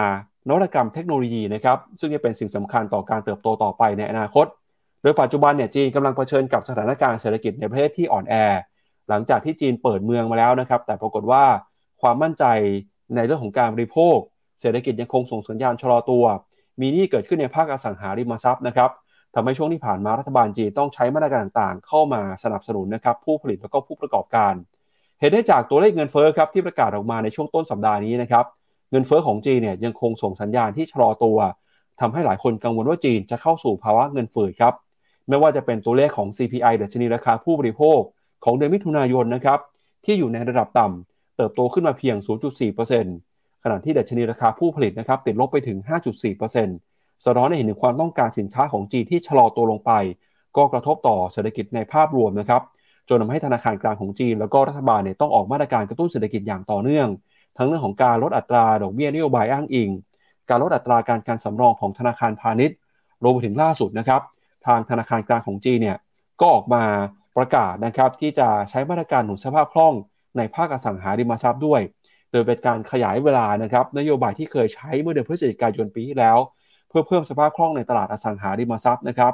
นวัตกรรมเทคโนโลยีนะครับซึ่งจะเป็นสิ่งสำคัญต่อการเติบโตต่อไปในอนาคต โดยปัจจุบันเนี่ยจีนกำลังเผชิญกับสถานการณ์เศรษฐกิจในประเทศที่อ่อนแอ หลังจากที่จีนเปิดเมืองมาแล้วนะครับ แต่ปรากฏว่าความมั่นใจในเรื่องของการบริโภค เศรษฐกิจยังคงส่งสัญญาณชะลอตัว มีนี่เกิดขึ้นในภาคอสังหาริมทรัพย์นะครับทำให้ช่วงที่ผ่านมารัฐบาลจีนต้องใช้มาตรการต่างๆ เข้ามาสนับสนุนนะครับผู้ผลิตแล้วก็ผู้ประกอบการ เห็นได้จากตัวเลขเงินเฟ้อครับที่ประกาศออกมาในช่วงต้นสัปดาห์นี้นะครับ เงินเฟ้อของจีนเนี่ยยังคงส่งสัญญาณที่ชะลอตัวทำให้หลายคนกังวลว่าจีนจะเข้าสู่ภาวะเงินเฟ้อครับ ไม่ว่าจะเป็นตัวเลขของ CPI ดัชนีราคาผู้บริโภค ของเดือนมิถุนายนนะครับที่อยู่ในระดับต่ำเติบโตขึ้นมาเพียง 0.4%ขณะที่ดัชนีราคาผู้ผลิตนะครับติดลบไปถึง 5.4%สะท้อนให้เห็นถึงความต้องการสินค้าของจีนที่ชะลอตัวลงไป ก็กระทบต่อเศรษฐกิจในภาพรวมนะครับจนทาให้ธนาคารกลางของจีน แล้วก็รัฐบาลเนี่ยต้องออกมาตรการกระตุ้นเศรษฐกิจอย่างต่อเนื่อง ทั้งเรื่องของการลดอัตราดอกเบี้ยนโยบายอ้างอิง การลดอัตราการการสำรองของธนาคารพาณิชย์รวมไปถึงล่าสุดนะครับ ทางธนาคารกลางของจีนเนี่ยก็ออกมาประกาศนะครับที่จะใช้มาตรการหนุนสภาพคล่องในภาคอสังหาริมทรัพย์ด้วย โดยเป็นการขยายเวลานะครับนโยบายที่เคยใช้เมื่อเดือนพฤศจิกายนปีที่แล้ว เพื่อเพิ่มสภาพคล่องในตลาดอสังหาริมทรัพย์นะครับ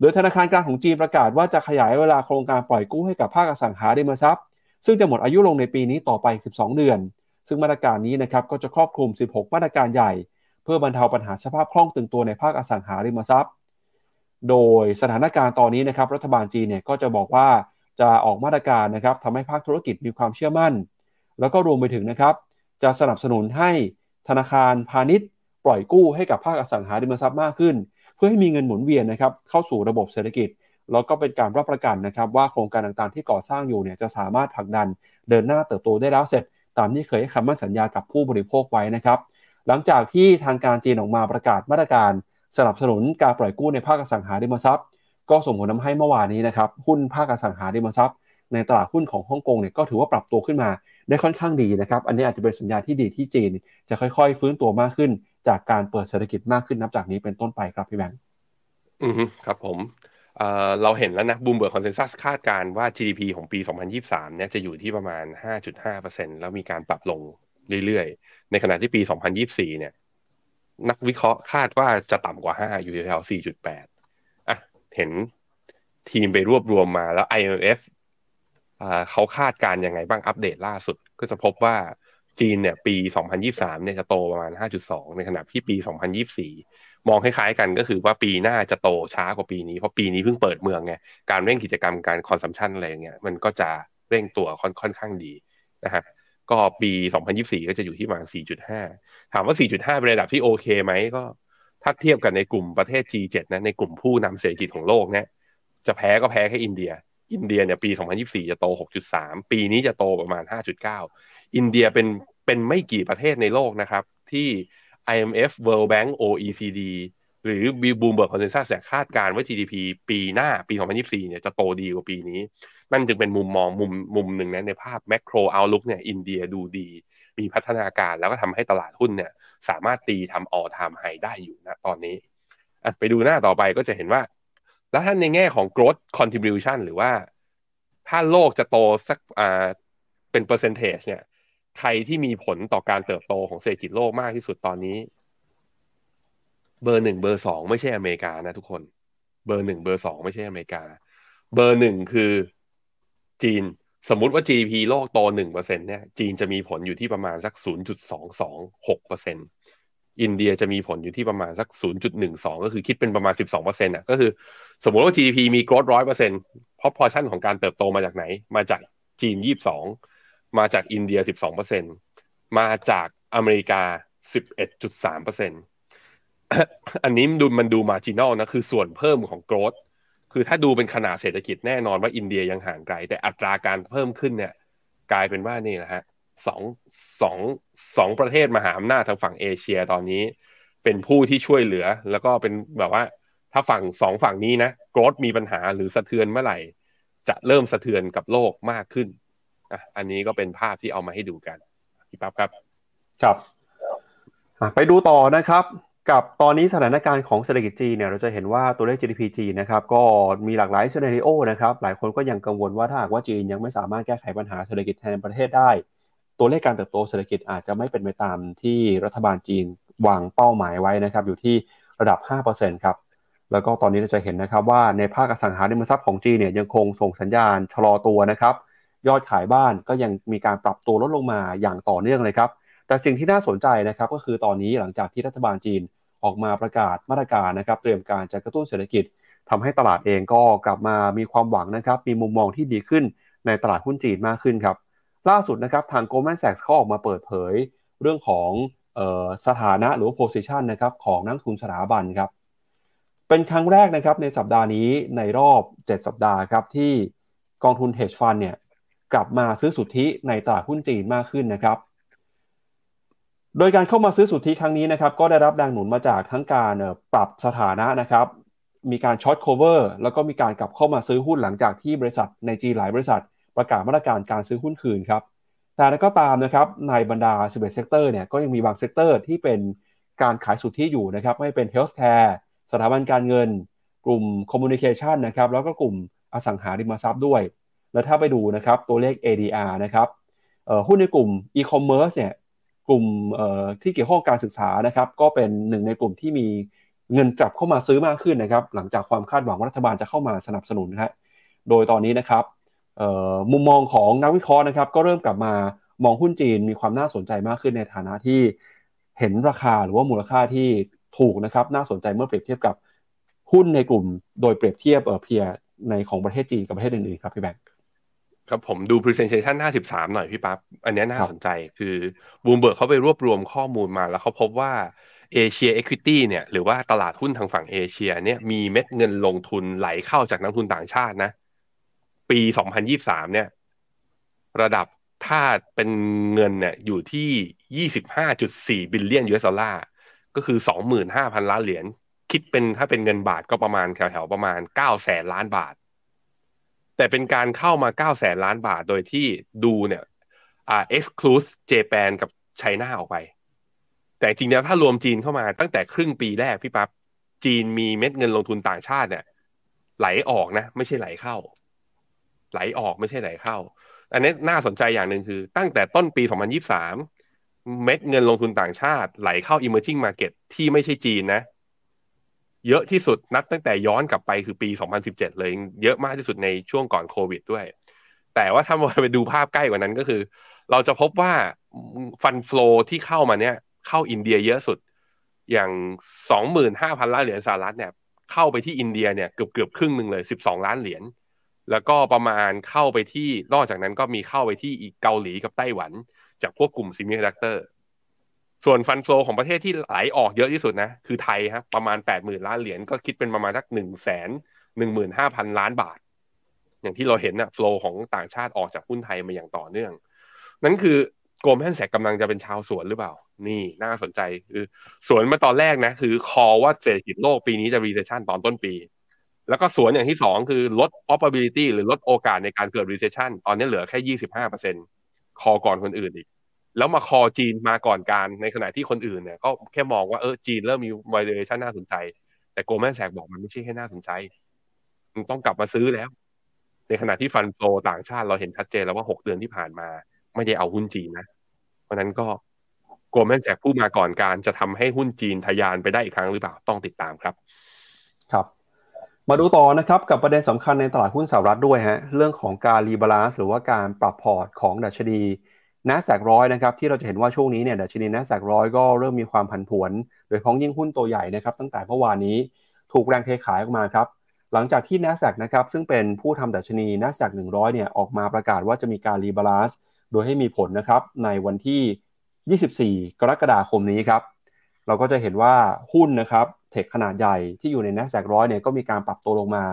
โดยธนาคารกลางของจีนประกาศว่าจะขยายเวลาโครงการปล่อยกู้ให้กับภาคอสังหาริมทรัพย์ ซึ่งจะหมดอายุลงในปีนี้ต่อไป 12 เดือน ซึ่งมาตรการนี้นะครับก็จะครอบคลุม 16 มาตรการใหญ่ เพื่อบรรเทาปัญหาสภาพคล่องตึงตัวในภาคอสังหาริมทรัพย์ โดยสถานการณ์ตอนนี้นะครับรัฐบาลจีนเนี่ยก็จะบอกว่าจะออกมาตรการนะครับทำให้ภาคธุรกิจมีความเชื่อมั่น แล้วก็รวมไปถึงนะครับ จะสนับสนุนให้ธนาคารพาณิชย์ ปล่อยกู้ให้กับภาคอสังหาริมทรัพย์มากขึ้น เพื่อให้มีเงินหมุนเวียนนะครับเข้าสู่ระบบเศรษฐกิจ แล้วก็เป็นการรับประกันนะครับว่าโครงการต่างๆ ที่ก่อสร้างอยู่เนี่ยจะสามารถผลักดันเดินหน้าเติบโตได้แล้วเสร็จ ตามที่เคยให้คำมั่นสัญญากับผู้บริโภคไว้นะครับ หลังจากที่ทางการจีนออกมาประกาศมาตรการสนับสนุนการปล่อยกู้ในภาคอสังหาริมทรัพย์ ก็ส่งผลทำให้เมื่อวานนี้นะครับหุ้นภาคอสังหาริมทรัพย์ ในตลาดหุ้นของฮ่องกงเนี่ยก็ถือว่าปรับตัวขึ้นมาได้ค่อนข้างดีนะครับ อันนี้อาจจะเป็นสัญญาณที่ดีที่จีน จะค่อยๆ ฟื้นตัวมากขึ้น จากการเปิดเศรษฐกิจมากขึ้นนับจากนี้เป็นต้นไปครับพี่แบงค์อืมครับผม เเราเห็นแล้วนะบูมเบิร์กคอนเซนแซสคาดการณ์ว่า GDP ของปี 2023 เนี่ยจะอยู่ที่ประมาณ 5.5%แล้วมีการปรับลงเรื่อยๆ ในขณะที่ปี 2024 เนี่ย นักวิเคราะห์คาดว่าจะต่ำกว่า 5 อยู่แถว4.8 อะ เห็นทีมไปรวบรวมมาแล้ว IMF อ่าเขาคาดการยังไงบ้างอัปเดตล่าสุด ก็จะพบว่าจีนเนี่ยปี 2023 เนี่ยจะโตประมาณ 5.2 ในขณะที่ปี 2024 มองคล้ายๆกันก็คือว่าปีหน้าจะโตช้ากว่าปีนี้ เพราะปีนี้เพิ่งเปิดเมืองไงการเร่งกิจกรรมการคอนซัมชันอะไรเงี้ยมันก็จะเร่งตัวค่อนค่อนข้างดีนะฮะก็ปี 2024 ก็จะอยู่ที่ประมาณ 4.5 ถามว่า 4.5 เป็นระดับที่โอเคไหมก็ ถ้าเทียบกันในกลุ่มประเทศ G7 นะในกลุ่มผู้นำเศรษฐกิจของโลกเนี่ยจะแพ้ก็แพ้แค่อินเดีย อินเดียเนี่ยปี 2024 จะโต 6.3 ปีนี้จะโตประมาณ 5.9 อินเดียเป็นเป็นไม่กี่ประเทศในโลกนะครับ ที่ IMF World Bank OECD หรือ Bloomberg consensus คาดการณ์ว่า GDP ปีหน้าปี 2024 เนี่ยจะโตดีกว่าปีนี้ นั่นจึงเป็นมุมมองมุมมุมหนึ่งนะในภาพแมกโรเอาลุกเนี่ยอินเดียดูดี มีพัฒนาการแล้วก็ทำให้ตลาดหุ้นเนี่ยสามารถตีทำออทามไฮได้อยู่นะตอนนี้ ไปดูหน้าต่อไปก็จะเห็นว่า แล้วท่านในแง่ของ growth contribution หรือว่า ถ้าโลกจะโตสักอ่าเป็นเปอร์เซนเทจเนี่ย ใครที่มีผลต่อการเติบโตของเศรษฐกิจโลกมากที่สุดตอนนี้ เบอร์หนึ่งเบอร์สองไม่ใช่อเมริกานะทุกคน เบอร์หนึ่งเบอร์สองไม่ใช่อเมริกา เบอร์หนึ่งคือจีนสมมุติว่า GDP โลกโตหนึ่งเปอร์เซ็นเนี่ยจีนจะมีผลอยู่ที่ประมาณสักศูนย์จุดสองสองหกเปอร์เซ็นอินเดียจะมีผลอยู่ที่ประมาณสักศูนย์จุดหนึ่งสองก็คือคิดเป็นประมาณสิบสองเปอร์เซ็นต์อะก็คือ สมมติว่า GDP มี growth ร้อยเปอร์เซ็นต์ proportion ของการเติบโตมาจากไหน มาจากจีนยี่สิบสอง มาจากอินเดียสิบสองเปอร์เซ็นต์มาจากอเมริกาสิบเอ็ดจุดสามเปอร์เซ็นต์อันนี้ดูมันดูมาจินอลนะคือส่วนเพิ่มของ growth คือถ้าดูเป็นขนาดเศรษฐกิจแน่นอนว่าอินเดียยังห่างไกล แต่อัตราการเพิ่มขึ้นเนี่ย กลายเป็นว่านี่นะฮะสองสองสองประเทศมหาอำนาจทางฝั่งเอเชียตอนนี้ เป็นผู้ที่ช่วยเหลือ แล้วก็เป็นแบบว่า ถ้าฝั่งสองฝั่งนี้นะโกรดมีปัญหาหรือสะเทือนเมื่อไหร่ จะเริ่มสะเทือนกับโลกมากขึ้น อะอันนี้ก็เป็นภาพที่เอามาให้ดูกันพี่ปั๊บครับครับไปดูต่อนะครับกับตอนนี้สถานการณ์ของเศรษฐกิจจีนเนี่ยเราจะเห็นว่าตัวเลข GDP จีนนะครับก็มีหลากหลายซีนารีโอนะครับหลายคนก็ยังกังวลว่าถ้าหากว่าจีนยังไม่สามารถแก้ไขปัญหาเศรษฐกิจในประเทศได้ ตัวเลขการเติบโตเศรษฐกิจอาจจะไม่เป็นไปตามที่รัฐบาลจีนวางเป้าหมายไว้นะครับอยู่ที่ระดับ 5%ครับแล้วก็ตอนนี้เราจะเห็นนะครับว่าในภาคอสังหาริมทรัพย์ของจีนเนี่ยยังคงส่งสัญญาณชะลอตัวนะครับ ยอดขายบ้านก็ยังมีการปรับตัวลดลงมาอย่างต่อเนื่องเลยครับ แต่สิ่งที่น่าสนใจนะครับก็คือตอนนี้หลังจากที่รัฐบาลจีนออกมาประกาศมาตรการนะครับเตรียมการจะกระตุ้นเศรษฐกิจทำให้ตลาดเองก็กลับมามีความหวังนะครับมีมุมมองที่ดีขึ้นในตลาดหุ้นจีนมากขึ้นครับล่าสุดนะครับทาง Goldman Sachs เขาออกมาเปิดเผยเรื่องของออสถานะหรือ position นะครับของนักทุนสถาบันครับเป็นครั้งแรกนะครับในสัปดาห์นี้ในรอบ 7 สัปดาห์ครับที่กองทุน hedge fund เนี่ย กลับมาซื้อสุทธิในตลาดหุ้นจีนมากขึ้นนะครับ โดยการเข้ามาซื้อสุทธิครั้งนี้นะครับก็ได้รับแรงหนุนมาจากทั้งการปรับสถานะนะครับมีการ short cover แล้วก็มีการกลับเข้ามาซื้อหุ้นหลังจากที่บริษัทในจีนหลายบริษัท ประกาศมาตรการการซื้อหุ้นคืนครับแต่ก็ตามนะครับในบรรดา 11 sector เนี่ยก็ยังมีบาง sector ที่เป็นการขายสุทธิอยู่นะครับไม่เป็น healthcare สถาบันการเงิน กลุ่ม communication นะครับแล้วก็กลุ่มอสังหาริมทรัพย์ด้วย แล้วถ้าไปดูนะครับตัวเลข ADR นะครับหุ้นในกลุ่ม e-commerce เนี่ยกลุ่มที่เกี่ยวข้องการศึกษานะครับก็เป็นหนึ่งในกลุ่มที่มีเงินกลับเข้ามาซื้อมากขึ้นนะครับหลังจากความคาดหวังว่ารัฐบาลจะเข้ามาสนับสนุนครับโดยตอนนี้นะครับมุมมองของนักวิเคราะห์นะครับก็เริ่มกลับมามองหุ้นจีนมีความน่าสนใจมากขึ้นในฐานะที่เห็นราคาหรือว่ามูลค่าที่ถูกนะครับน่าสนใจเมื่อเปรียบเทียบกับหุ้นในกลุ่ม โดยเปรียบเทียบเออ peer ในของประเทศจีนกับประเทศอื่นๆครับพี่แบงค์ ครับผมดู presentation 53 หน่อยพี่ปั๊บอันนี้น่าสนใจคือบูมเบิร์กเขาไปรวบรวมข้อมูลมาแล้วเขาพบว่า Asia equity เนี่ยหรือว่าตลาดหุ้นทางฝั่งเอเชียเนี่ยมีเม็ดเงินลงทุนไหลเข้าจากนักทุนต่างชาตินะ ปี 2023 เนี่ย ระดับถ้าเป็นเงินเนี่ยอยู่ที่ 25.4 billion US dollar ก็คือ 25,000 ล้านเหรียญ คิดเป็นถ้าเป็นเงินบาทก็ประมาณแถวๆประมาณ 9 แสนล้านบาท แต่เป็นการเข้ามา 9 แสนล้านบาท โดยที่ดูเนี่ย อ่า exclude Japan กับ China ออกไป แต่จริงแล้วถ้ารวมจีนเข้ามาตั้งแต่ครึ่งปีแรกพี่ปั๊บจีนมีเม็ดเงินลงทุนต่างชาติเนี่ย ไหลออกนะ ไม่ใช่ไหลเข้า ไหลออกไม่ใช่ไหลเข้า อันนี้น่าสนใจอย่างหนึ่งคือ ตั้งแต่ต้นปี 2023 เม็ดเงินลงทุนต่างชาติ ไหลเข้า emerging market ที่ไม่ใช่จีนนะ เยอะที่สุดนับตั้งแต่ย้อนกลับไปคือปี 2017 เลยเยอะมากที่สุดในช่วงก่อนโควิดด้วย แต่ว่าถ้าเราไปดูภาพใกล้กว่านั้นก็คือ เราจะพบว่าฟันฟลอที่เข้ามาเนี่ยเข้าอินเดียเยอะสุดอย่าง 25,000 ล้านเหรียญสหรัฐเนี่ยเข้าไปที่อินเดียเนี่ยเกือบเกือบครึ่งหนึ่งเลย 12 ล้านเหรียญแล้วก็ประมาณเข้าไปที่นอกจากนั้นก็มีเข้าไปที่อีกเกาหลีกับไต้หวัน จากพวกกลุ่ม semiconductor ส่วน fund flow ของประเทศที่ไหลออกเยอะที่สุดนะคือไทยครับประมาณแปดหมื่นล้านเหรียญก็คิดเป็นประมาณสักหนึ่งแสนหนึ่งหมื่นห้าพันล้านบาท อย่างที่เราเห็นนะ flow ของต่างชาติออกจากหุ้นไทยมาอย่างต่อเนื่อง นั่นคือโกลแมนแสกกำลังจะเป็นชาวสวนหรือเปล่า นี่น่าสนใจคือสวนมาตอนแรกนะ คือคอว่าเศรษฐกิจโลกปีนี้จะ recession ตอนต้นปี แล้วก็สวนอย่างที่สองคือลด probability หรือลดโอกาสในการเกิด recession ตอนนี้เหลือแค่ยี่สิบห้าเปอร์เซ็นคอก่อนคนอื่นอีก แล้วมาคอจีนมาก่อนการในขณะที่คนอื่นเนี่ยก็แค่มองว่าเออจีนเริ่มมี valuation น่าสนใจ แต่โกลแมนแสกบอกมันไม่ใช่แค่น่าสนใจ มันต้องกลับมาซื้อแล้ว ในขณะที่ fund flow ต่างชาติเราเห็นชัดเจนแล้วว่าหกเดือนที่ผ่านมา ไม่ได้เอาหุ้นจีนนะ เพราะนั้นก็ Goldman Sachs ผู้มาก่อนการจะทำให้หุ้นจีนทะยานไปได้อีกครั้งหรือเปล่าต้องติดตามครับ ครับมาดูต่อนะครับกับประเด็นสำคัญในตลาดหุ้นสหรัฐด้วยฮะเรื่องของการ rebalance หรือว่าการปรับพอร์ตของดัชนี n a s แ a q ร้อยนะครับที่เราจะเห็นว่าช่วงนี้เนี่ยดัชนี n a s แ a q ร้อยก็เริ่มมีความผันผวน โดยเฉพาะอย่างยิ่งหุ้นตัวใหญ่นะครับตั้งแต่เมื่อวานนี้ถูกแรงเทขายออกมาครับหลังจากที่ n a s d a q นะครับซึ่งเป็นผู้ทำดัชนี n a s d a q 100เนี่ยออกมาประกาศว่าจะมีการ rebalance โดยให้มีผลนะครับในวันที่ 24 กรกฎาคมนี้ครับเราก็จะเห็นว่าหุ้นนะครับ tech ขนาดใหญ่ที่อยู่ใน n a s d a q ร้อยเนี่ยก็มีการปรับตัวลงมา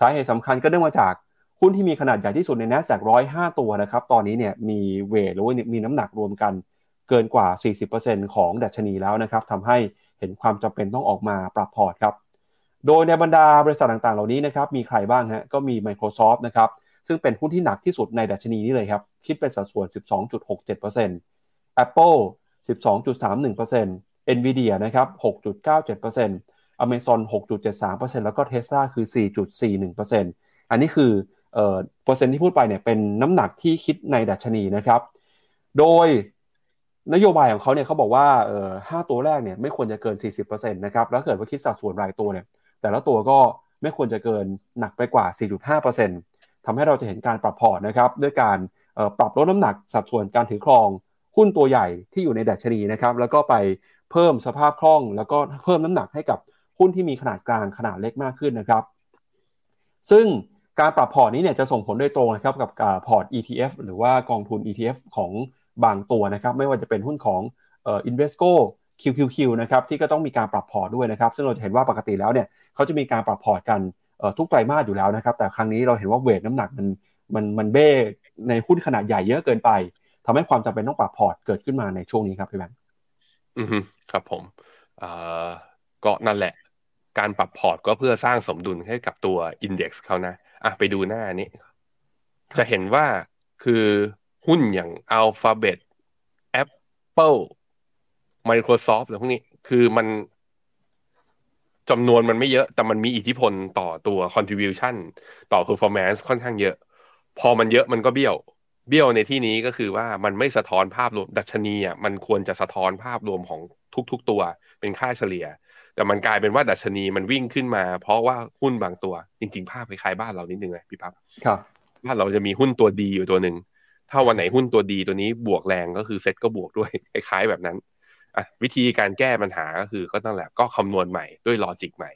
สาเหตุสำคัญก็เนื่องมาจาก หุ้นที่มีขนาดใหญ่ที่สุดใน n a s d a q ร้อยห้าตัวนะครับตอนนี้เนี่ยมี weight หรือว่ามีน้ำหนักรวมกันเกินกว่า 40%ของดัชนีแล้วนะครับทำให้เห็นความจำเป็นต้องออกมาปรับพอร์ตครับโดยในบรรดาบริษัทต่างๆ เหล่านี้นะครับมีใครบ้างฮะก็มี Microsoft นะครับซึ่งเป็นหุ้นที่หนักที่สุดในดัชนีนี้เลยครับคิดเป็นสัดส่วน 12.67% Apple 12.31% Nvidia นะครับ 6.97% Amazon 6.73%แล้วก็ Tesla คือ 4.41%อันนี้คือ เออเปอร์เซ็นต์ที่พูดไปเนี่ยเป็นน้ำหนักที่คิดในดัชนีนะครับ โดยนโยบายของเขาเนี่ยเขาบอกว่าเออห้าตัวแรกเนี่ยไม่ควรจะเกิน 40%นะครับ แล้วเกิดว่าคิดสัดส่วนรายตัวเนี่ย แต่ละตัวก็ไม่ควรจะเกินหนักไปกว่า 4.5%ทำให้เราจะเห็นการปรับพอร์ตนะครับด้วยการปรับลดน้ำหนักสัดส่วนการถือครองหุ้นตัวใหญ่ที่อยู่ในดัชนีนะครับ แล้วก็ไปเพิ่มสภาพคล่อง แล้วก็เพิ่มน้ำหนักให้กับหุ้นที่มีขนาดกลางขนาดเล็กมากขึ้นนะครับ ซึ่ง การปรับพอร์ตนี้เนี่ยจะส่งผลโดยตรงนะครับกับพอร์ต ETF หรือว่ากองทุน ETF ของบางตัวนะครับ ไม่ว่าจะเป็นหุ้นของเอ่อ Invesco QQQ นะครับที่ก็ต้องมีการปรับพอร์ตด้วยนะครับ ซึ่งเราจะเห็นว่าปกติแล้วเนี่ยเขาจะมีการปรับพอร์ตกันทุกไตรมาสอยู่แล้วนะครับ แต่ครั้งนี้เราเห็นว่า weight น้ำหนักมันมันมันเบ้ในหุ้นขนาดใหญ่เยอะเกินไปทำให้ความจำเป็นต้องปรับพอร์ตเกิดขึ้นมาในช่วงนี้ครับพี่แบงค์อือครับผมเอ่อก็นั่นแหละ การปรับพอร์ตก็เพื่อสร้างสมดุลให้กับตัวอินเด็กซ์เขานะ อะไปดูหน้านี้ จะเห็นว่าคือหุ้นอย่าง Alphabet Apple Microsoft หรือพวกนี้ คือมันจำนวนมันไม่เยอะ แต่มันมีอิทธิพลต่อตัว contribution ต่อ performance ค่อนข้างเยอะ พอมันเยอะมันก็เบี้ยว เบี้ยวในที่นี้ก็คือว่ามันไม่สะท้อนภาพรวมดัชนีอะมันควรจะสะท้อนภาพรวมของทุก ๆ ตัวเป็นค่าเฉลี่ย แต่มันกลายเป็นว่าดัชนีมันวิ่งขึ้นมา เพราะว่าหุ้นบางตัวจริงๆภาพคล้ายๆบ้านเรานิดนึงเลยพี่ปั๊บครับบ้านเราจะมีหุ้นตัวดีอยู่ตัวหนึ่งถ้าวันไหนหุ้นตัวดีตัวนี้บวกแรงก็คือเซ็ตก็บวกด้วยคล้ายๆแบบนั้นอะวิธีการแก้ปัญหาก็คือก็ต้องแหละก็คำนวณใหม่ด้วยลอจิกใหม่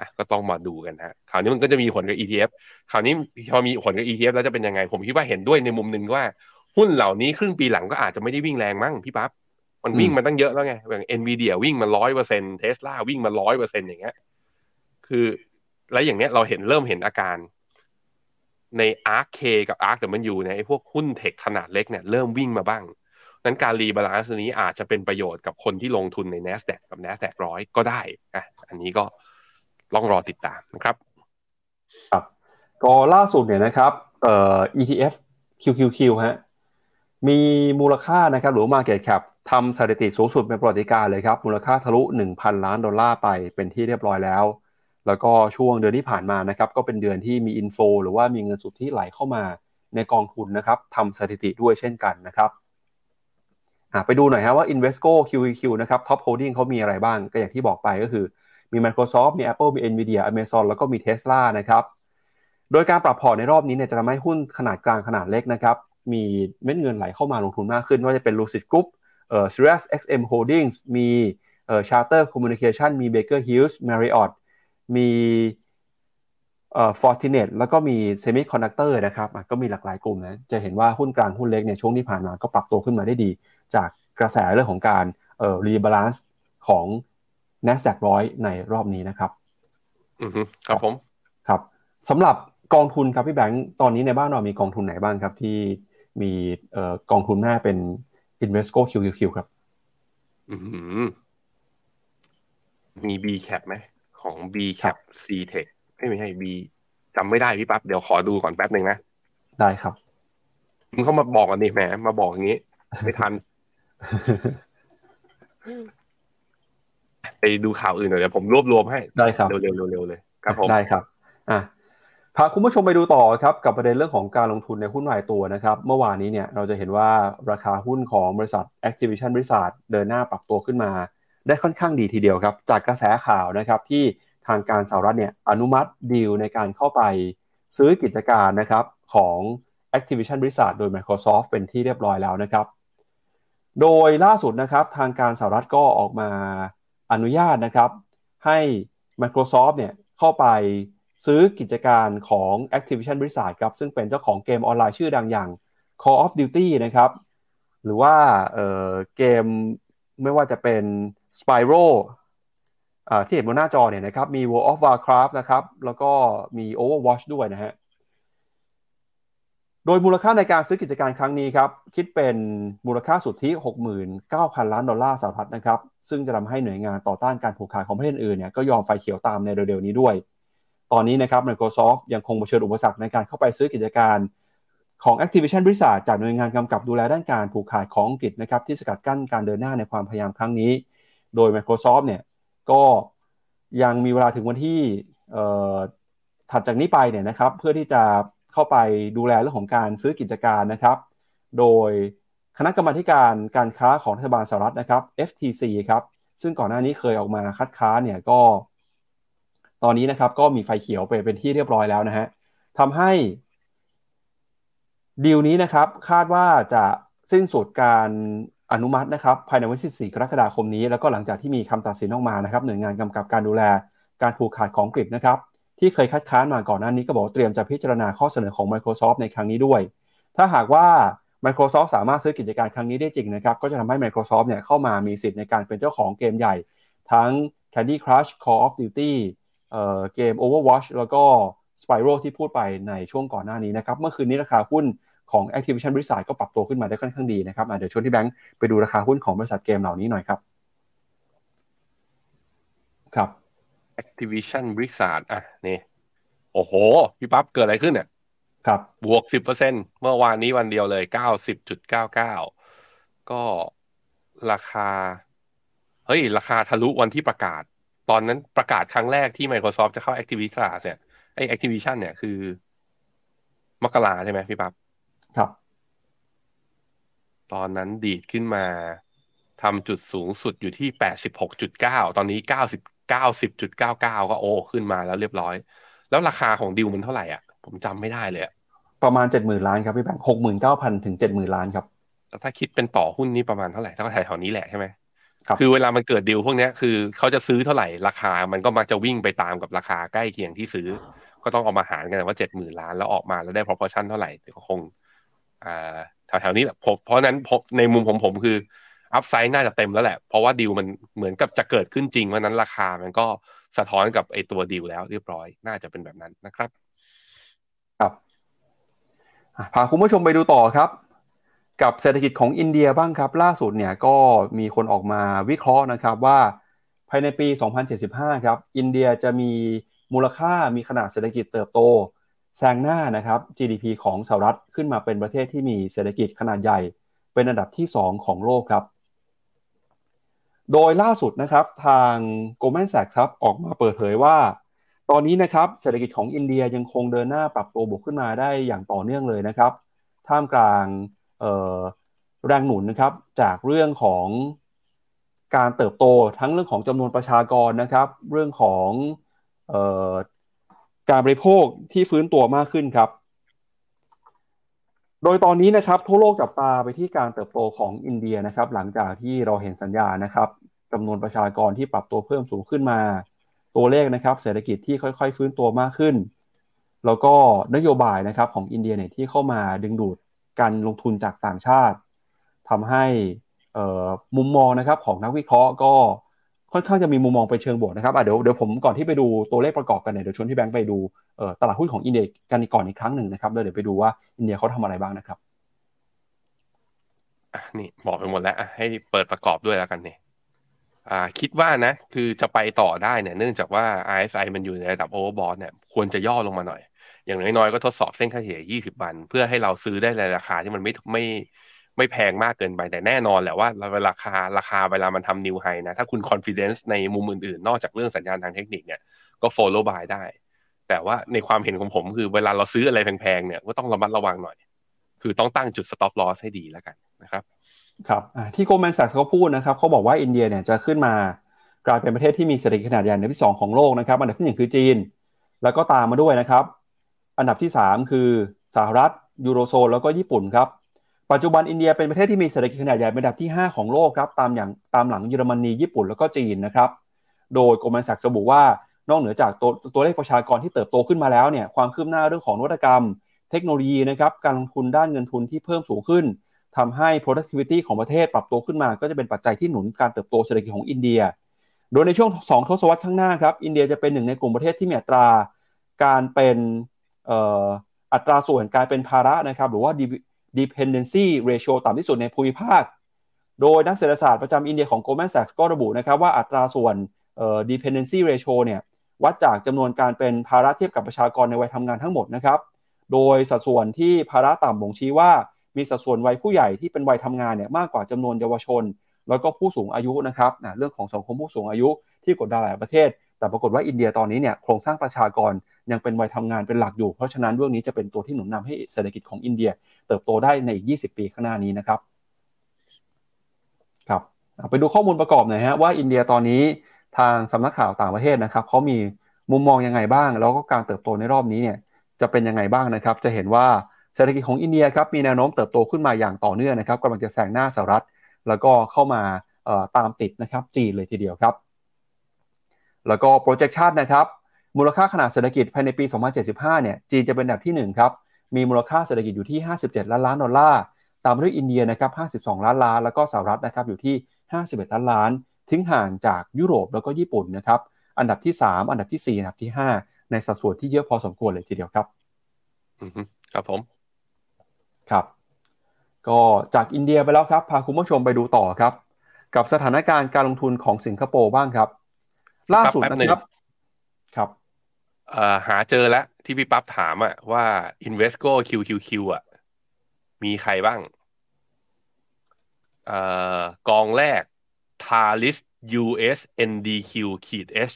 อะก็ต้องมาดูกันฮะคราวนี้มันก็จะมีผลกับ ETF คราวนี้พอมีผลกับ ETF แล้วจะเป็นยังไง ผมคิดว่าเห็นด้วยในมุมหนึ่งว่า หุ้นเหล่านี้ครึ่งปีหลังก็อาจจะไม่ได้วิ่งแรงมั้งพี่ปั๊บ มันวิ่งมาตั้งเยอะแล้วไงอย่าง NVIDIA วิ่งมาร้อยเปอร์เซ็นต์เทสลาวิ่งมาร้อยเปอร์เซ็นต์อย่างเงี้ย คือ แล้วอย่างเนี้ยเราเห็นเริ่มเห็นอาการใน ARKK กับ ARK แต่มันอยู่ในพวกหุ้น tech ขนาดเล็กเนี่ยเริ่มวิ่งมาบ้าง นั้นการ rebalance นี้อาจจะเป็นประโยชน์กับคนที่ลงทุนใน N a s d a q กับ N a s d a q ร้อยก็ได้อะอันนี้ก็ลองรอติดตามนะครับครับก็ล่าสุดเนี่ยนะครับเอ่อ ETF QQQ ฮะมีมูลค่านะครับหรือ Market Cap ทำสถิติสูงสุดเป็นประวัติการเลยครับ มูลค่าทะลุ 1,000 ล้านดอลลาร์ไปเป็นที่เรียบร้อยแล้ว แล้วก็ช่วงเดือนที่ผ่านมานะครับ ก็เป็นเดือนที่มีอินโฟหรือว่ามีเงินสุทธิไหลเข้ามาในกองทุนนะครับทำสถิติด้วยเช่นกันนะครับไปดูหน่อยฮะว่า Invesco QQQ นะครับ Top Holding เขามีอะไรบ้าง ก็อย่างที่บอกไปก็คือ มี Microsoft มี Apple มี Nvidia Amazon แล้วก็มี Tesla นะครับ โดยการปรับพอร์ตในรอบนี้เนี่ยจะทำให้หุ้นขนาดกลางขนาดเล็กนะครับ มีเม็ดเงินไหลเข้ามาลงทุนมากขึ้นว่าจะเป็น Lucid Group เอ่อ Sirius XM Holdings มีเอ่อ Charter Communication มี Baker Hughes Marriott มีเอ่อ Fortinet แล้วก็มี Semiconductor นะครับก็มีหลากหลายกลุ่มนะจะเห็นว่าหุ้นกลางหุ้นเล็กเนี่ยช่วงที่ผ่านมาก็ปรับตัวขึ้นมาได้ดี จากกระแสเรื่องของการเอ่อรีบาลานซ์ของ n a s d a q ร้อยในรอบนี้นะครับอือครับผมครับสำหรับกองทุนครับพี่แบงค์ตอนนี้ในบ้านเรามีกองทุนไหนบ้างครับที่มีเอ่อกองทุนแม่เป็น Invesco QQQ ครับอืมมี B cap ไหมของ B cap C tech ไม่ไม่ใช่ B จำไม่ได้พี่ปั๊บเดี๋ยวขอดูก่อนแป๊บหนึ่งนะ ได้ครับมึงเข้ามาบอกกันดิแหมมาบอกอย่างนี้ ไม่ทัน ไปดูข่าวอื่นหน่อยเดี๋ยวผมรวบรวมให้ได้ครับเร็วๆเร็วๆเลยครับผมได้ครับ อะ พาคุณผู้ชมไปดูต่อครับกับประเด็นเรื่องของการลงทุนในหุ้นรายตัวนะครับเมื่อวานนี้เนี่ยเราจะเห็นว่าราคาหุ้นของบริษัท Activision บริษัทเดินหน้าปรับตัวขึ้นมา ได้ค่อนข้างดีทีเดียวครับ จากกระแสข่าวนะครับที่ทางการสหรัฐเนี่ยอนุมัติดีลในการเข้าไปซื้อกิจการนะครับของ Activision บริษัทโดย Microsoft เป็นที่เรียบร้อยแล้วนะครับ โดยล่าสุดนะครับทางการสหรัฐก็ออกมาอนุญาตนะครับให้ Microsoft เนี่ยเข้าไป ซื้อกิจการของ Activision Blizzard ครับซึ่งเป็นเจ้าของเกมออนไลน์ชื่อดังอย่าง Call of Duty นะครับ หรือว่าเเกมไม่ว่าจะเป็น Spyro ที่เห็นบนหน้าจอเนี่ยนะครับ มี World of Warcraft นะครับ แล้วก็มี Overwatch ด้วยนะฮะ โดยมูลค่าในการซื้อกิจการครั้งนี้ครับ คิดเป็นมูลค่าสุทธิ 69,000 ล้านดอลลาร์สหรัฐนะครับ ซึ่งจะทำให้หน่วยงานต่อต้านการผูกขาดของประเทศอื่นเนี่ยก็ยอมไฟเขียวตามในเร็วๆนี้ด้วย ตอนนี้นะครับ Microsoft ยังคงเผชิญอุปสรรคในการเข้าไปซื้อกิจการของ Activision Blizzard จากหน่วยงานกำกับดูแลด้านการผูกขาดของอังกฤษนะครับที่สกัดกั้นการเดินหน้าในความพยายามครั้งนี้ โดย Microsoft เนี่ยก็ยังมีเวลาถึงวันที่ถัดจากนี้ไปเนี่ยนะครับเพื่อที่จะเข้าไปดูแลเรื่องของการซื้อกิจการนะครับ โดยคณะกรรมาการการค้าของรัฐบาลสหรัฐนะครับ FTC ครับซึ่งก่อนหน้านี้เคยออกมาคัดค้านเนี่ยก็ ตอนนี้นะครับก็มีไฟเขียวไปเป็นที่เรียบร้อยแล้วนะฮะทำให้ดีลนี้นะครับคาดว่าจะสิ้นสุดการอนุมัตินะครับภายในวันที่4กรกฎาคมนี้ แล้วก็หลังจากที่มีคำตัดสินออกมานะครับหน่วยงานกำกับการดูแลการผูกขาดของกริบนะครับที่เคยคัดค้านมาก่อนหน้านี้ก็บอกเตรียมจะพิจารณาข้อเสนอของ Microsoft ในครั้งนี้ด้วย ถ้าหากว่า Microsoft สามารถซื้อกิจการครั้งนี้ได้จริงนะครับก็จะทำให้ Microsoft เนี่ยเข้ามามีสิทธิ์ในการเป็นเจ้าของเกมใหญ่ ทั้ง Candy Crush Call of Duty เอ่อเกม Overwatch แล้วก็ Spyro ที่พูดไปในช่วงก่อนหน้านี้นะครับ เมื่อคืนนี้ราคาหุ้นของ Activision Blizzard ก็ปรับตัวขึ้นมาได้ค่อนข้างดีนะครับเดี๋ยวชวนที่แบงค์ไปดูราคาหุ้นของบริษัทเกมเหล่านี้หน่อยครับ ครับ Activision Blizzard อะนี่โอ้โห พี่ปั๊บเกิดอะไรขึ้นเนี่ยครับบวกสิบเปอร์เซ็นเมื่อวานนี้วันเดียวเลยเก้าสิบจุดเก้าเก้าก็ราคา เฮ้ย ราคาทะลุวันที่ประกาศ ตอนนั้นประกาศครั้งแรกที่ Microsoft จะเข้า Activision เนี่ยไอ Activision เนี่ยคือ มกราใช่ไหมพี่ปั๊บครับ ตอนนั้นดีดขึ้นมาทำจุดสูงสุดอยู่ที่แปดสิบหกจุดเก้าตอนนี้เก้าสิบเก้าสิบจุดเก้าเก้าก็โอ้ขึ้นมาแล้วเรียบร้อย แล้วราคาของดิวมันเท่าไหร่อะ ผมจำไม่ได้เลยประมาณเจ็ดหมื่นล้านครับพี่แบงค์หกหมื่นเก้าพันถึงเจ็ดหมื่นล้านครับถ้าคิดเป็นต่อหุ้นนี่ประมาณเท่าไหร่ถ้าแถวๆนี้แหละใช่ไหม ครับคือเวลามันเกิดดิวพวกนี้คือเขาจะซื้อเท่าไหร่ราคา มันก็มักจะวิ่งไปตามกับราคาใกล้เคียงที่ซื้อ ก็ต้องเอามาหารกันว่าเจ็ดหมื่นล้านแล้วออกมาแล้วได้ proportion เท่าไหร่ก็คงอ่าแถวๆนี้แหละเพราะนั้นในมุมผมผมคืออัพไซด์น่าจะเต็มแล้วแหละ เพราะว่าดิวมันเหมือนกับจะเกิดขึ้นจริงเพราะนั้นราคามันก็สะท้อนกับไอตัวดิวแล้วเรียบร้อยน่าจะเป็นแบบนั้นนะครับ ครับพาคุณผู้ชมไปดูต่อครับ กับเศรษฐกิจของอินเดียบ้างครับ ล่าสุดเนี่ยก็มีคนออกมาวิเคราะห์นะครับว่า ภายในปี 2075 ครับ อินเดียจะมีมูลค่ามีขนาดเศรษฐกิจเติบโตแซงหน้านะครับ GDP ของสหรัฐขึ้นมาเป็นประเทศที่มีเศรษฐกิจขนาดใหญ่ เป็นอันดับที่ 2 ของโลกครับ โดยล่าสุดนะครับทาง Goldman Sachs ครับออกมาเปิดเผยว่า ตอนนี้นะครับเศรษฐกิจของอินเดียยังคงเดินหน้าปรับตัวบวกขึ้นมาได้อย่างต่อเนื่องเลยนะครับ ท่ามกลาง แรงหนุนนะครับจากเรื่องของการเติบโตทั้งเรื่องของจำนวนประชากรนะครับ เรื่องของออการบริโภคที่ฟื้นตัวมากขึ้นครับ โดยตอนนี้นะครับทั่วโลกจับตาไปที่การเติบโตของอินเดียนะครับ หลังจากที่เราเห็นสัญญานะครับจำนวนประชากรที่ปรับตัวเพิ่มสูงขึ้นมา ตัวเลขนะครับ เศรษฐกิจที่ค่อย ๆ ฟื้นตัวมากขึ้น แล้วก็นโยบายนะครับของอินเดียเนี่ยที่เข้ามาดึงดูด การลงทุนจากต่างชาติทำให้มุมมองนะครับของนักวิเคราะห์ก็ค่อนข้างจะมีมุมมองไปเชิงบวกนะครับเดี๋ยวเดี๋ยวผมก่อนที่ไปดูตัวเลขประกอบกันเนี่ยเดี๋ยวชวนที่แบงค์ไปดูตลาดหุ้นของอินเดียกันก่อนอีกครั้งหนึ่งนะครับแล้วเดี๋ยวไปดูว่าอินเดียเขาทำอะไรบ้างนะครับนี่บอกไปหมดแล้วให้เปิดประกอบด้วยแล้วกันเนี่ยคิดว่านะ คือจะไปต่อได้เนี่ย เนื่องจากว่า RSI มันอยู่ในระดับ overbought เนี่ยควรจะย่อลงมาหน่อย อย่างน้อยๆก็ทดสอบเส้นค่าเฉลี่ย 20 วัน เพื่อให้เราซื้อได้ในราคาที่มันไม่ไม่ไม่แพงมากเกินไปแต่แน่นอนแหละว่าราคาราคาเวลามันทำ new high นะถ้าคุณ confidence ในมุมอื่นๆ นอกจากเรื่องสัญญาณทางเทคนิคเนี่ยก็ follow buy ได้ แต่ว่าในความเห็นของผมคือเวลาเราซื้ออะไรแพงๆเนี่ยก็ต้องระมัดระวังหน่อย คือต้องตั้งจุด stop loss ให้ดีแล้วกันนะครับครับที่ Goldman Sachs เขาพูดนะครับเขาบอกว่าอินเดียเนี่ยจะขึ้นมากลายเป็นประเทศที่มีเศรษฐกิจขนาดใหญ่ในที่ 2 ของโลกนะครับอันดับที่1คือจีน แล้วก็ตามมาด้วยนะครับ อันดับที่ 3 คือสหรัฐยูโรโซนแล้วก็ญี่ปุ่นครับปัจจุบันอินเดียเป็นประเทศที่มีเศรษฐกิจขนาดใหญ่เป็นอันดับที่ 5 ของโลกครับตามอย่างตามหลังเยอรมนีญี่ปุ่นแล้วก็จีนนะครับโดย Goldman Sachs ระบุว่านอกเหนือจากตัวตัวเลขประชากรที่เติบโตขึ้นมาแล้วเนี่ยความคืบหน้าเรื่องของนวัตกรรม เทคโนโลยีนะครับการลงทุนด้านเงินทุนที่เพิ่มสูงขึ้นทำให้ productivity ของประเทศปรับตัวขึ้นมา ก็จะเป็นปัจจัยที่หนุนการเติบโตเศรษฐกิจของอินเดีย โดยในช่วง 2 ทศวรรษข้างหน้าครับอินเดียจะเป็นหนึ่งในกลุ่มประเทศที่มีอัตรา การเป็น อัตราส่วนการเป็นภาระนะครับหรือว่า dependency ratio ต่ำที่สุดในภูมิภาค โดยนักเศรษฐศาสตร์ประจำอินเดียของ Goldman Sachs ก็ระบุนะครับว่าอัตราส่วน dependency ratio เนี่ยวัดจากจำนวนการเป็นภาระเทียบกับประชากรในวัยทำงานทั้งหมดนะครับ โดยสัดส่วนที่ภาระต่ำบ่งชี้ว่า มีสัดส่วนวัยผู้ใหญ่ที่เป็นวัยทำงานเนี่ยมากกว่าจำนวนเยาวชน แล้วก็ผู้สูงอายุนะครับนะเรื่องของสังคมผู้สูงอายุที่กดดันหลายประเทศ แต่ปรากฏว่าอินเดียตอนนี้เนี่ยโครงสร้างประชากร ยังเป็นวัยทำงานเป็นหลักอยู่ เพราะฉะนั้นเรื่องนี้จะเป็นตัวที่หนุนนำให้เศรษฐกิจของอินเดีย เติบโตได้ในอีก 20 ปีข้างหน้านี้นะครับครับไปดูข้อมูลประกอบหน่อยฮะว่าอินเดียตอนนี้ทางสำนักข่าวต่างประเทศนะครับเขามีมุมมองยังไงบ้าง แล้วก็การเติบโตในรอบนี้เนี่ยจะเป็นยังไงบ้างนะครับ จะเห็นว่าเศรษฐกิจของอินเดียครับมีแนวโน้มเติบโตขึ้นมาอย่างต่อเนื่องนะครับกำลังจะแซงหน้าสหรัฐ แล้วก็เข้ามาตามติดนะครับจีนเลยทีเดียวครับ แล้วก็ projection นะครับ มูลค่าขนาดเศรษฐกิจภายในปี 2075 เนี่ย จีนจะเป็นอันดับที่ 1 ครับ มีมูลค่าเศรษฐกิจอยู่ที่ 57 ล้านล้านดอลลาร์ ตามด้วยอินเดียนะครับ 52 ล้านล้าน แล้วก็สหรัฐนะครับ อยู่ที่ 51 ล้านล้าน ทิ้งห่างจากยุโรปแล้วก็ญี่ปุ่นนะครับ อันดับที่ 3 อันดับที่ 4 อันดับที่ 5 ในสัดส่วนที่เยอะพอสมควรเลยทีเดียวครับ ครับผม ครับ ก็จากอินเดียไปแล้วครับ พาคุณผู้ชมไปดูต่อครับ กับสถานการณ์การลงทุนของสิงคโปร์บ้างครับ ล่าสุดนะครับ ครับ หาเจอแล้วที่พี่ปั๊บถามอะว่า Invesco QQQ อะมีใครบ้างอกองแรก Talis US NDQ ขีด S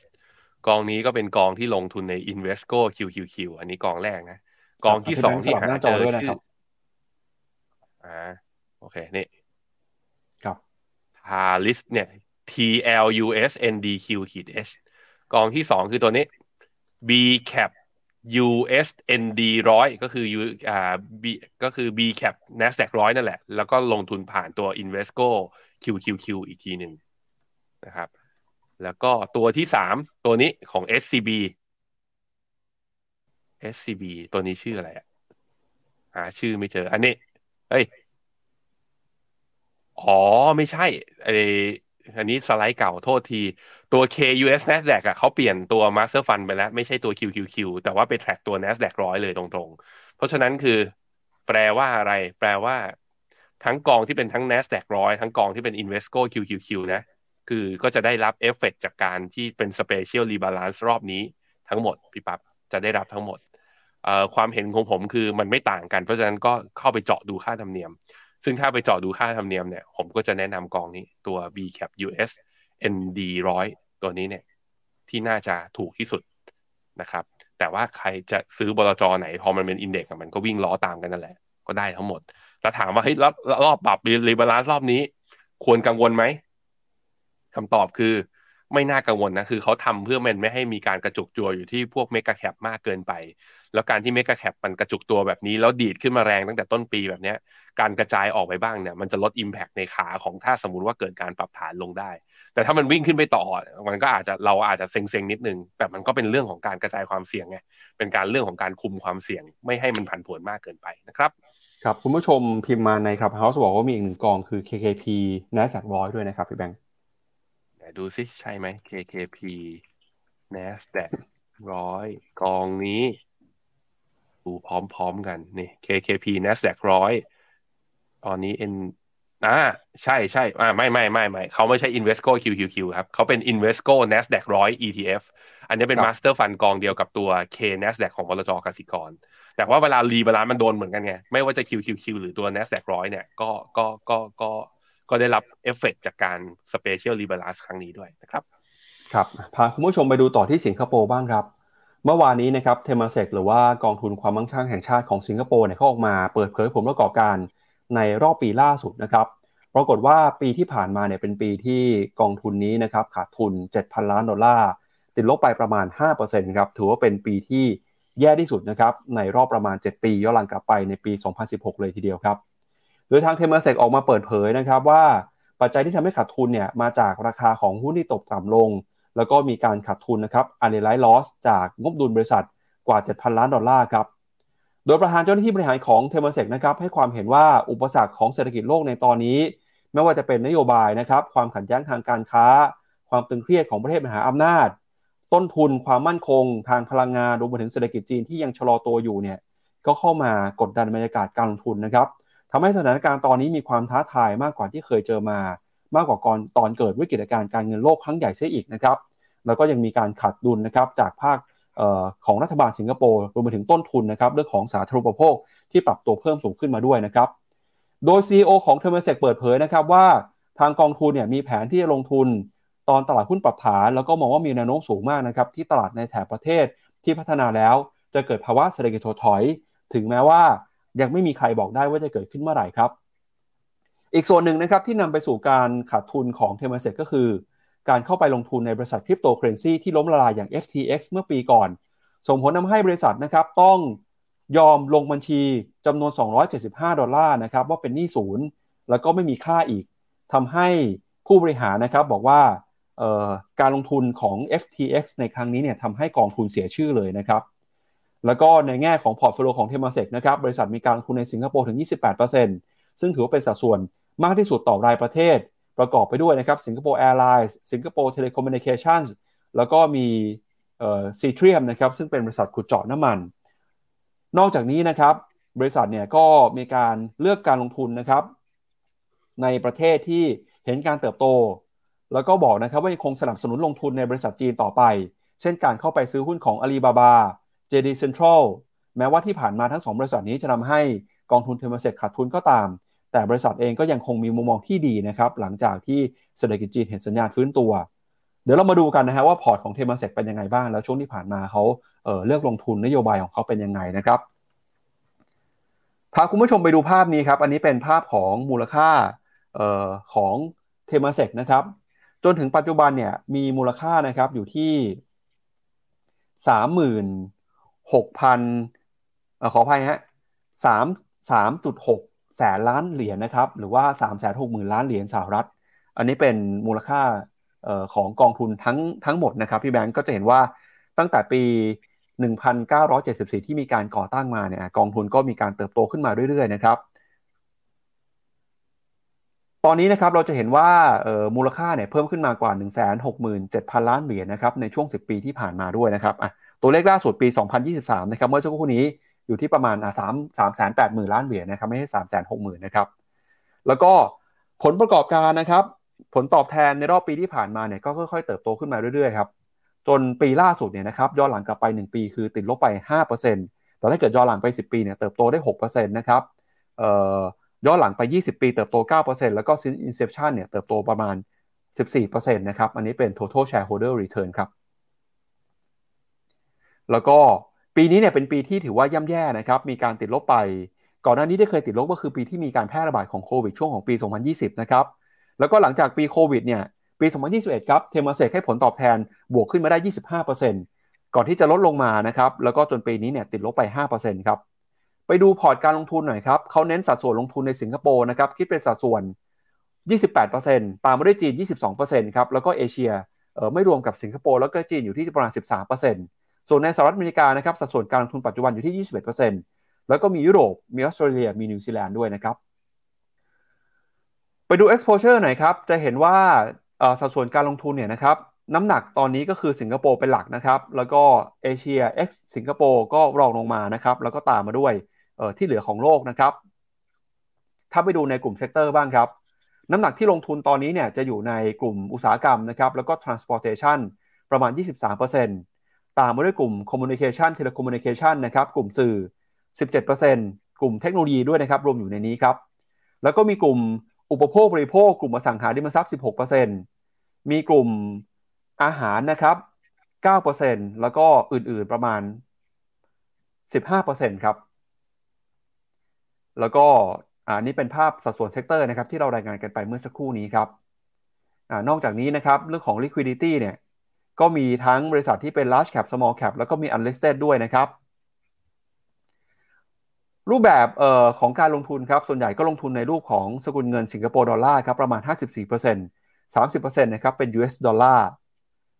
กองนี้ก็เป็นกองที่ลงทุนใน Invesco QQQ อันนี้กองแรกนะ กองที่สองที่หาเจอชื่ออ่าโอเค นี่ครับ Talis เนี่ย TLUS NDQ ขีด H กองที่สองคือตัวนี้ B cap USND ร้อยก็คือ U อ่า B ก็คือ B cap Nasdaq ร้อยนั่นแหละ แล้วก็ลงทุนผ่านตัว Invesco QQQ อีกทีหนึ่งนะครับ แล้วก็ตัวที่สามตัวนี้ของ SCB SCB ตัวนี้ชื่ออะไรอะหาชื่อไม่เจอ อันนี้ เฮ้ย อ๋อ ไม่ใช่ไอ อันนี้สไลด์เก่าโทษที ตัว KUS NASDAQ อะเขาเปลี่ยนตัว Master Fund ไปแล้ว ไม่ใช่ตัว QQQ แต่ว่าไปแทร็กตัว NASDAQ ร้อยเลยตรงๆ เพราะฉะนั้นคือแปลว่าอะไร แปลว่า ทั้งกองที่เป็นทั้ง NASDAQ ร้อยทั้งกองที่เป็น Invesco QQQ นะ คือก็จะได้รับเอฟเฟกจากการที่เป็น Special Rebalance รอบนี้ทั้งหมดพี่ปับ๊บจะได้รับทั้งหมดความเห็นของผมคือมันไม่ต่างกัน เพราะฉะนั้นก็เข้าไปเจาะดูค่าธรรมเนียม ซึ่งถ้าไปเจาะดูค่าธรรมเนียมเนี่ยผมก็จะแนะนำกองนี้ตัว B cap US ND ร้อยตัวนี้เนี่ยที่น่าจะถูกที่สุดนะครับ แต่ว่าใครจะซื้อบลจไหนพอมันเป็น index มันก็วิ่งล้อตามกันนั่นแหละ ก็ได้ทั้งหมด แล้วถามว่าเฮ้ยรอบรอบปรับ rebalance รอบนี้ ควรกังวลไหมคำตอบคือไม่น่ากังวลนะ คือเขาทำเพื่อมันไม่ให้มีการกระจุกตัวอยู่ที่พวก mega cap มากเกินไป แล้วการที่ mega cap มันกระจุกตัวแบบนี้ แล้วดีดขึ้นมาแรงตั้งแต่ต้นปีแบบนี้ การกระจายออกไปบ้างเนี่ยมันจะลด Impact ในขาของถ้าสมมติว่าเกิดการปรับฐานลงได้ แต่ถ้ามันวิ่งขึ้นไปต่อ มันก็อาจจะเราอาจจะเซ็งๆนิดนึง แต่มันก็เป็นเรื่องของการกระจายความเสี่ยงไงเป็นการเรื่องของการคุมความเสี่ยง ไม่ให้มันผันผวนมากเกินไปนะครับครับคุณผู้ชมพิมพ์มาในครับเฮาส์บอกว่ามีอีกหนึ่งกองคือ KKP น a s แ a q ร้อยด้วยนะครับพี่แบงค์ดูซิใช่ไหม KKP NASDAQ ร้อยกองนี้ ดูพร้อมๆกันนี่ KKP NASDAQ ร้อย ตอนนี้ N อ่าใช่ใช่อ่าไม่ไม่ไม่ไม่เขาไม่ใช่ Invesco QQQ ครับเขาเป็น Invesco Nasdaq ร้อย ETF อันนี้เป็น master fund กองเดียวกับตัว K Nasdaq ของบลจกสิกร แต่ว่าเวลา rebalance มันโดนเหมือนกันไง ไม่ว่าจะ QQQ หรือตัว Nasdaq ร้อยเนี่ยก็ก็ก็ก็ก็ได้รับเอฟเฟกจากการ Special Rebalance ครั้งนี้ด้วยนะครับ ครับ พาคุณผู้ชมไปดูต่อที่สิงคโปร์บ้างครับ เมื่อวานนี้นะครับเทมาเซกหรือว่ากองทุนความมั่งคั่งแห่งชาติของสิงคโปร์เนี่ยเขาออกมาเปิดเผยผลประกอบการ ในรอบปีล่าสุดนะครับปรากฏว่าปีที่ผ่านมาเนี่ยเป็นปีที่กองทุนนี้นะครับขาดทุน 7,000 ล้านดอลลาร์ติดลบไปประมาณ 5%ครับถือว่าเป็นปีที่แย่ที่สุดนะครับในรอบประมาณ 7 ปีย้อนหลังกลับไปในปี 2016 เลยทีเดียวครับโดยทางเทมาเซกออกมาเปิดเผยนะครับว่าปัจจัยที่ทำให้ขาดทุนเนี่ยมาจากราคาของหุ้นที่ตกต่ำลง แล้วก็มีการขาดทุนนะครับ unrealized loss จากงบดุลบริษัทกว่า 7,000 ล้านดอลลาร์ครับ โดยประธานเจ้าหน้าที่บริหารของเทมเซกนะครับให้ความเห็นว่าอุปสรรคของเศรษฐกิจโลกในตอนนี้ ไม่ว่าจะเป็นนโยบายนะครับความขัดแย้งทางการค้า ความตึงเครียดของประเทศมหาอำนาจ ต้นทุนความมั่นคง ทางพลังงานรวมไปถึงเศรษฐกิจจีนที่ยังชะลอตัวอยู่เนี่ยก็เข้ามากดดันบรรยากาศการลงทุนนะครับทำให้สถานการณ์ตอนนี้มีความท้าทายมากกว่าที่เคยเจอมา มากกว่าก่อนตอนเกิดวิกฤตการณ์การเงินโลกครั้งใหญ่เสียอีกนะครับแล้วก็ยังมีการขาดดุลนะครับจากภาค ของรัฐบาลสิงคโปร์รวมไปถึงต้นทุนนะครับเรื่องของสาธารณูปโภคที่ปรับตัวเพิ่มสูงขึ้นมาด้วยนะครับโดย CEO ของเทอร์เมเซกเปิดเผยนะครับว่าทางกองทุนเนี่ยมีแผนที่จะลงทุนตอนตลาดหุ้นปรับฐาน แล้วก็มองว่ามีแนวโน้มสูงมากนะครับที่ตลาดในแถบประเทศที่พัฒนาแล้วจะเกิดภาวะเศรษฐกิจถดถอย ถึงแม้ว่ายังไม่มีใครบอกได้ว่าจะเกิดขึ้นเมื่อไหร่ครับ อีกส่วนหนึ่งนะครับที่นำไปสู่การขาดทุนของเทอร์เมเซกก็คือ การเข้าไปลงทุนในบริษัทคริปโตเคอเรนซีที่ล้มละลายอย่าง FTX เมื่อปีก่อน ส่งผลทำให้บริษัทนะครับต้องยอมลงบัญชีจำนวน 275 ดอลลาร์นะครับว่าเป็นหนี้ศูนย์ แล้วก็ไม่มีค่าอีกทำให้ผู้บริหารนะครับบอกว่าการลงทุนของ FTX ในครั้งนี้เนี่ยทำให้กองทุนเสียชื่อเลยนะครับ แล้วก็ในแง่ของ portfolio ของเทมาเซกนะครับบริษัทมีการลงทุนในสิงคโปร์ถึง 28%ซึ่งถือว่าเป็นสัดส่วนมากที่สุดต่อรายประเทศ ประกอบไปด้วยนะครับ Singapore Airlines Singapore Telecommunication แล้วก็มี Seatrium นะครับซึ่งเป็นบริษัทขุดเจาะน้ำมัน นอกจากนี้นะครับบริษัทเนี่ยก็มีการเลือกการลงทุนนะครับ ในประเทศที่เห็นการเติบโต แล้วก็บอกนะครับว่ายังคงสนับสนุนลงทุนในบริษัทจีนต่อไป เช่นการเข้าไปซื้อหุ้นของ Alibaba JD Central แม้ว่าที่ผ่านมาทั้งสองบริษัทนี้จะทำให้กองทุนเทอร์มเซกขาดทุนก็ตาม แต่บริษัทเองก็ยังคงมีมุมมองที่ดีนะครับหลังจากที่เศรษฐกิจจีนเห็นสัญญาณฟื้นตัว เดี๋ยวเรามาดูกันนะฮะว่าพอร์ตของเทอร์มเซกเป็นยังไงบ้าง แล้วช่วงที่ผ่านมาเขาเลือกลงทุนนโยบายของเขาเป็นยังไงนะครับพาคุณผู้ชมไปดูภาพนี้ครับอันนี้เป็นภาพของมูลค่าออของเทมาเซกนะครับจนถึงปัจจุบันเนี่ยมีมูลค่านะครับอยู่ที่สามหมื่นหกพันขออภัยฮะสามสามจุดหก แสนล้านเหรียญนะครับหรือว่าสามแสนหกหมื่นล้านเหรียญสหรัฐ อันนี้เป็นมูลค่าออของกองทุนทั้งทั้งหมดนะครับพี่แบงก์ก็จะเห็นว่าตั้งแต่ปี 1974 ที่มีการก่อตั้งมาเนี่ยกองทุนก็มีการเติบโตขึ้นมาเรื่อยๆนะครับ ตอนนี้นะครับเราจะเห็นว่ามูลค่าเนี่ยเพิ่มขึ้นมากว่า 167,000 ล้านเหรียญนะครับในช่วง 10 ปีที่ผ่านมาด้วยนะครับตัวเลขล่าสุดปี 2023 นะครับเมื่อสักครู่นี้ อยู่ที่ประมาณอะ3 3 8 0 0 0 0ล้านเหรียญนะครับไม่ใช่3 6 0 0 0 0นะครับแล้วก็ผลประกอบการนะครับ ผลตอบแทนในรอบปีที่ผ่านมาเนี่ยก็ค่อยๆ เติบโตขึ้นมาเรื่อยๆครับจนปีล่าสุดเนี่ยนะครับย้อนหลังกลับไป 1 ปีคือติดลบไป 5%แต่ถ้าเกิดย้อนหลังไป 10 ปีเนี่ยเติบโตได้6%นะครับย้อนหลังไป 20 ปีเติบโต 9%แล้วก็ since inception เนี่ยเติบโตประมาณ 14%นะครับ อันนี้เป็น total shareholder return ครับ แล้วก็ ปีนี้เนี่ยเป็นปีที่ถือว่าย่ำแย่นะครับมีการติดลบไป ก่อนหน้านี้ได้เคยติดลบก็คือปีที่มีการแพร่ระบาดของโควิดช่วงของปี 2020 นะครับแล้วก็หลังจากปีโควิดเนี่ยปี 2021 ครับเทมเซกให้ผลตอบแทนบวกขึ้นมาได้ 25%ก่อนที่จะลดลงมานะครับแล้วก็จนปีนี้เนี่ยติดลบไป 5%ครับไปดูพอร์ตการลงทุนหน่อยครับเขาเน้นสัดส่วนลงทุนในสิงคโปร์นะครับคิดเป็นสัดส่วน 28%ตามมาด้วยจีน 22%ครับแล้วก็เอเชียเออไม่รวมกับสิงคโปร์แล้วก็จีนอยู่ที่ประมาณ 13% ส่วนในสหรัฐอเมริกานะครับสัดส่วนการลงทุนปัจจุบันอยู่ที่ 21%แล้วก็มียุโรป มีออสเตรเลีย มีนิวซีแลนด์ด้วยนะครับ ไปดู exposure หน่อยครับ จะเห็นว่าสัดส่วนการลงทุนเนี่ยนะครับน้ำหนักตอนนี้ก็คือสิงคโปร์เป็นหลักนะครับ แล้วก็เอเชีย X สิงคโปร์ก็รองลงมานะครับ แล้วก็ตามมาด้วยที่เหลือของโลกนะครับ ถ้าไปดูในกลุ่ม sector บ้างครับ น้ำหนักที่ลงทุนตอนนี้เนี่ยจะอยู่ในกลุ่มอุตสาหกรรมนะครับ แล้วก็ transportation ประมาณ 23% ตามมาด้วยกลุ่ม communication telecommunication นะครับ กลุ่มสื่อ 17%กลุ่มเทคโนโลยีด้วยนะครับ รวมอยู่ในนี้ครับ แล้วก็มีกลุ่มอุปโภคบริโภค กลุ่มอสังหาริมทรัพย์ 16%มีกลุ่มอาหารนะครับ 9%แล้วก็อื่นๆประมาณ 15%ครับ แล้วก็อันนี้เป็นภาพสัดส่วน sector นะครับที่เรารายงานกันไปเมื่อสักครู่นี้ครับอนอกจากนี้นะครับเรื่องของ liquidity เนี่ย ก็มีทั้งบริษัทที่เป็น large cap small cap แล้วก็มี unlisted ด้วยนะครับ รูปแบบออของการลงทุนครับ ส่วนใหญ่ก็ลงทุนในรูปของสกุลเงินสิงคโปร์ดอลลาร์ครับประมาณ 54% 30%นะครับเป็น US ดอลลาร์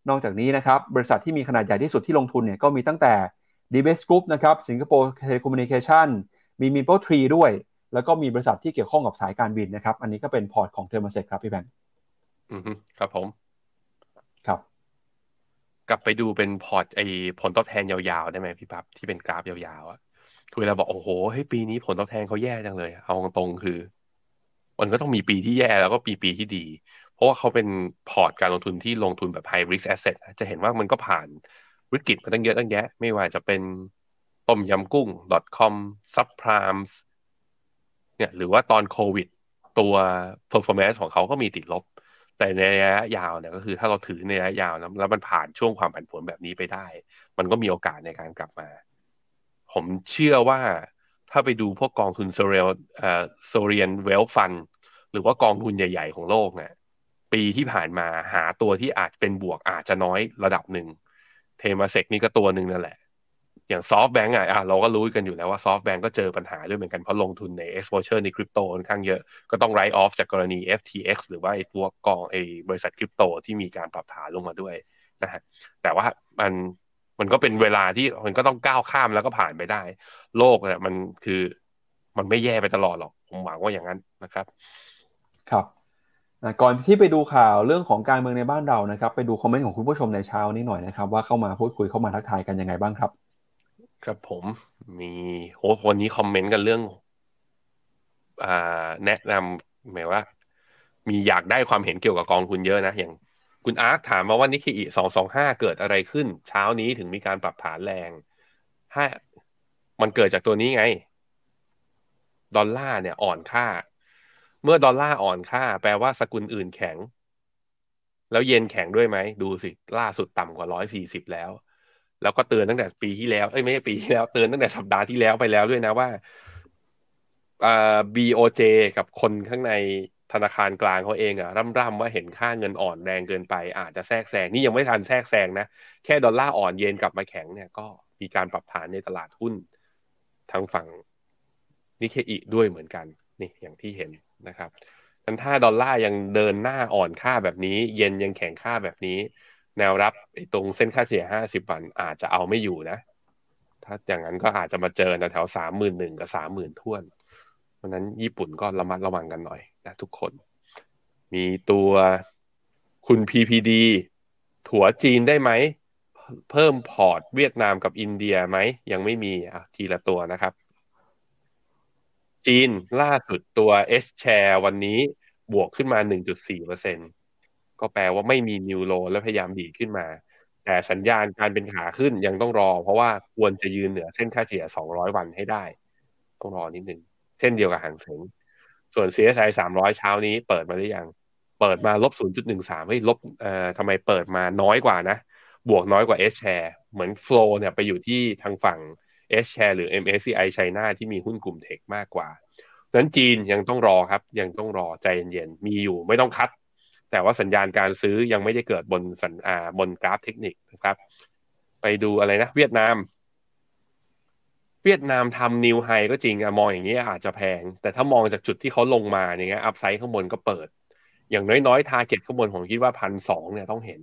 นอกจากนี้นะครับบริษัทที่มีขนาดใหญ่ที่สุดที่ลงทุนเนี่ยก็มีตั้งแต่ DBS Group นะครับสิงคโปร์ Telecommunication มี Mapletree ด้วย แล้วก็มีบริษัทที่เกี่ยวข้องกับสายการบินนะครับ อันนี้ก็เป็นพอร์ตของเทอร์มาเซ็ครับพี่แบงค์อืมครับผม กลับไปดูเป็นพอร์ตไอผลตอบแทนยาวๆได้ไหมพี่ปั๊บที่เป็นกราฟยาวๆอะคือเราบอกโอ้โหให้ปีนี้ผลตอบแทนเขาแย่จังเลย เอาตรงคือ มันก็ต้องมีปีที่แย่แล้วก็ปีปีที่ดี เพราะว่าเขาเป็นพอร์ตการลงทุนที่ลงทุนแบบ high risk asset จะเห็นว่ามันก็ผ่านวิกฤตมาตั้งเยอะตั้งแยะ ไม่ว่าจะเป็นต้มยำกุ้ง .com subprime เนี่ยหรือว่าตอนโควิด ตัว performance ของเขาก็มีติดลบ แต่ในระยะยาวเนี่ยก็คือถ้าเราถือในระยะยาวนะแล้วมันผ่านช่วงความผันผวนแบบนี้ไปได้ มันก็มีโอกาสในการกลับมา ผมเชื่อว่าถ้าไปดูพวกกองทุนโซเรียลเอ่อ sovereign wealth fund หรือว่ากองทุนใหญ่ ๆ ของโลกเนี่ยปีที่ผ่านมาหาตัวที่อาจเป็นบวกอาจจะน้อยระดับหนึ่งเทมาเซกนี่ก็ตัวหนึ่งนั่นแหละ อย่างซอฟต์แบงก์อะเราก็รู้กันอยู่แล้วว่าซอฟต์แบงก์ก็เจอปัญหาด้วยเหมือนกัน เพราะลงทุนใน exposure ในคริปโตค่อนข้างเยอะ ก็ต้อง write off จากกรณี FTX หรือว่าไอ้ตัวกองไอ้บริษัทคริปโตที่มีการปรับฐานลงมาด้วยนะฮะแต่ว่ามันมันก็เป็นเวลาที่มันก็ต้องก้าวข้ามแล้วก็ผ่านไปได้ โลกเนี่ยมันคือมันไม่แย่ไปตลอดหรอก ผมหวังว่าอย่างนั้นนะครับ ครับก่อนที่ไปดูข่าวเรื่องของการเมืองในบ้านเรานะครับ ไปดูคอมเมนต์ของคุณผู้ชมในเช้านี้หน่อยนะครับ ว่าเข้ามาพูดคุยเข้ามาทักทายกันยังไงบ้างครับ ครับผมมีโหคนนี้คอมเมนต์กันเรื่อง อ่า แนะนำหมายว่า มีอยากได้ความเห็นเกี่ยวกับกองทุนเยอะนะ อย่างคุณอาร์คถามมาว่านิกเอีสองสองห้าเกิดอะไรขึ้น เช้านี้ถึงมีการปรับฐานแรงถ้ามันเกิดจากตัวนี้ไง ดอลลาร์เนี่ยอ่อนค่า เมื่อดอลลาร์อ่อนค่า แปลว่าสกุลอื่นแข็ง แล้วเยนแข็งด้วยไหม ดูสิ ล่าสุดต่ำกว่าร้อยสี่สิบแล้ว แล้วก็เตือนตั้งแต่ปีที่แล้ว เอ้ยไม่ใช่ปีที่แล้ว เตือนตั้งแต่สัปดาห์ที่แล้วไปแล้วด้วยนะว่าอ่า BOJ กับคนข้างในธนาคารกลางเขาเองอะร่ำร่ำว่าเห็นค่าเงินอ่อนแรงเกินไป อาจจะแทรกแซงนี่ยังไม่ทันแทรกแซงนะ แค่ดอลลาร์อ่อนเยนกลับมาแข็งเนี่ยก็มีการปรับฐานในตลาดหุ้นทางฝั่งนิเคอิด้วยเหมือนกันนี่อย่างที่เห็นนะครับนั้นถ้าดอลลาร์ยังเดินหน้าอ่อนค่าแบบนี้ เย็นยังแข็งค่าแบบนี้ แนวรับตรงเส้นค่าเฉลี่ยห้าสิบวันอาจจะเอาไม่อยู่นะ ถ้าอย่างนั้นก็อาจจะมาเจอแถวสามหมื่นหนึ่งกับสามหมื่นท่วน เพราะนั้นญี่ปุ่นก็ระมัดระวังกันหน่อยนะทุกคน มีตัวคุณ PPD ถัวจีนได้ไหม เพิ่มพอร์ตเวียดนามกับอินเดียไหม ยังไม่มีอะทีละตัวนะครับ จีนล่าสุดตัว A share วันนี้บวกขึ้นมา 1.4% ก็แปลว่าไม่มี new low และพยายามดีขึ้นมา แต่สัญญาณการเป็นขาขึ้นยังต้องรอ เพราะว่าควรจะยืนเหนือเส้นค่าเฉลี่ย 200 วันให้ได้ ต้องรอนิดนึงเส้นเดียวกับหางเสงส่วน CSI 300 เช้านี้เปิดมาหรือยัง เปิดมาลบ 0.13เฮ้ยลบเอ่อทำไมเปิดมาน้อยกว่านะ บวกน้อยกว่า S share เหมือนโฟล์เนี่ยไปอยู่ที่ทางฝั่ง S share หรือ MSCI China ที่มีหุ้นกลุ่มเทคมากกว่านั้นจีนยังต้องรอครับ ยังต้องรอใจเย็นๆมีอยู่ไม่ต้องคัด แต่ว่าสัญญาณการซื้อยังไม่ได้เกิดบนสัญอ่าบนกราฟเทคนิคนะครับ ไปดูอะไรนะ เวียดนาม เวียดนามทำ new high ก็จริงอะมองอย่างนี้อาจจะแพง แต่ถ้ามองจากจุดที่เขาลงมาอย่างเงี้ย upside ข้างบนก็เปิด อย่างน้อยๆ target ข้างบนผมคิดว่าพันสองเนี่ยต้องเห็น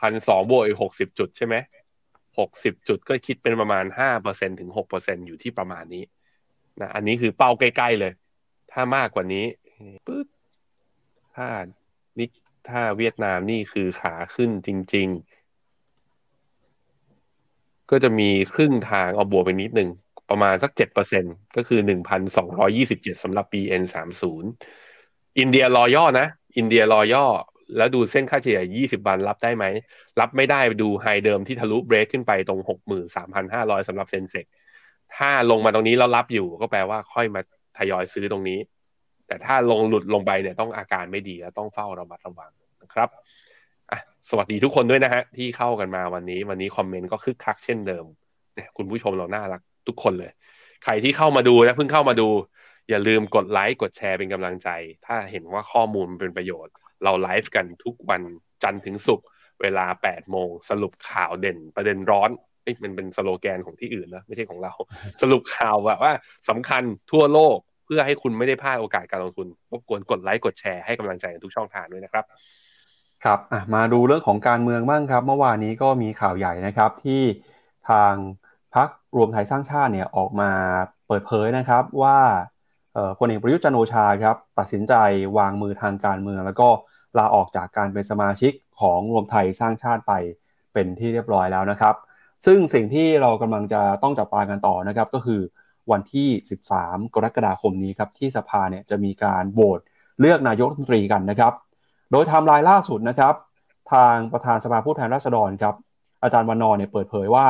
พันสองบวกอีกหกสิบจุดใช่ไหมหกสิบจุดก็คิดเป็นประมาณห้าเปอร์เซ็นถึงหกเปอร์เซ็นอยู่ที่ประมาณนี้นะอันนี้คือเป้าใกล้ๆเลย ถ้ามากกว่านี้ปึ๊บถ้า ถ้าเวียดนามนี่คือขาขึ้นจริง ๆ ก็จะมีครึ่งทางเอาบวกไปนิดหนึ่งประมาณสักเจ็ดเปอร์เซ็นก็คือหนึ่งพันสองร้อยี่สิบเจ็ดสำหรับ BN สามศูนย์อินเดียรอย่อนะ อินเดียรอย่อ แล้วดูเส้นค่าเฉลี่ย20วันรับได้ไหม รับไม่ได้ดูไฮเดิมที่ทะลุเบรกขึ้นไปตรง63,500สำหรับเซ็นเซกถ้าลงมาตรงนี้แล้วรับอยู่ก็แปลว่าค่อยมาทยอยซื้อตรงนี้ แต่ถ้าลงหลุดลงไปเนี่ยต้องอาการไม่ดีแล้วต้องเฝ้าระมัดระวังนะครับสวัสดีทุกคนด้วยนะฮะที่เข้ากันมาวันนี้ วันนี้คอมเมนต์ก็คึกคักเช่นเดิมเนี่ยคุณผู้ชมเราน่ารักทุกคนเลย ใครที่เข้ามาดูและเพิ่งเข้ามาดู อย่าลืมกดไลค์กดแชร์เป็นกำลังใจ ถ้าเห็นว่าข้อมูลเป็นประโยชน์ เราไลฟ์กันทุกวันจันทร์ถึงศุกร์เวลา8โมงสรุปข่าวเด่นประเด็นร้อนมันเป็นสโลแกนของที่อื่นนะไม่ใช่ของเรา สรุปข่าวแบบว่าสำคัญทั่วโลก พื่อให้คุณไม่ได้พลาดโอกาสการลงทุนรบกวนกดไลค์กดแชร์ให้กำลังใจทุกช่องทางด้วยนะครับครับมาดูเรื่องของการเมืองบ้างครับ เมื่อวานนี้ก็มีข่าวใหญ่นะครับที่ทางพักรวมไทยสร้างชาติเนี่ยออกมาเปิดเผยนะครับว่าพลเอกประยุทธ์จันโอชาครับตัดสินใจวางมือทางการเมือง แล้วก็ลาออกจากการเป็นสมาชิกของรวมไทยสร้างชาติไปเป็นที่เรียบร้อยแล้วนะครับ ซึ่งสิ่งที่เรากำลังจะต้องจับตากันต่อนะครับ ก็คือ วันที่ 13 กรกฎาคมนี้ครับที่สภาเนี่ยจะมีการโหวตเลือกนายกรัฐมนตรีกันนะครับ โดยไทม์ไลน์ล่าสุดนะครับ ทางประธานสภาผู้แทนราษฎรครับ อาจารย์วันนอเนี่ยเปิดเผยว่า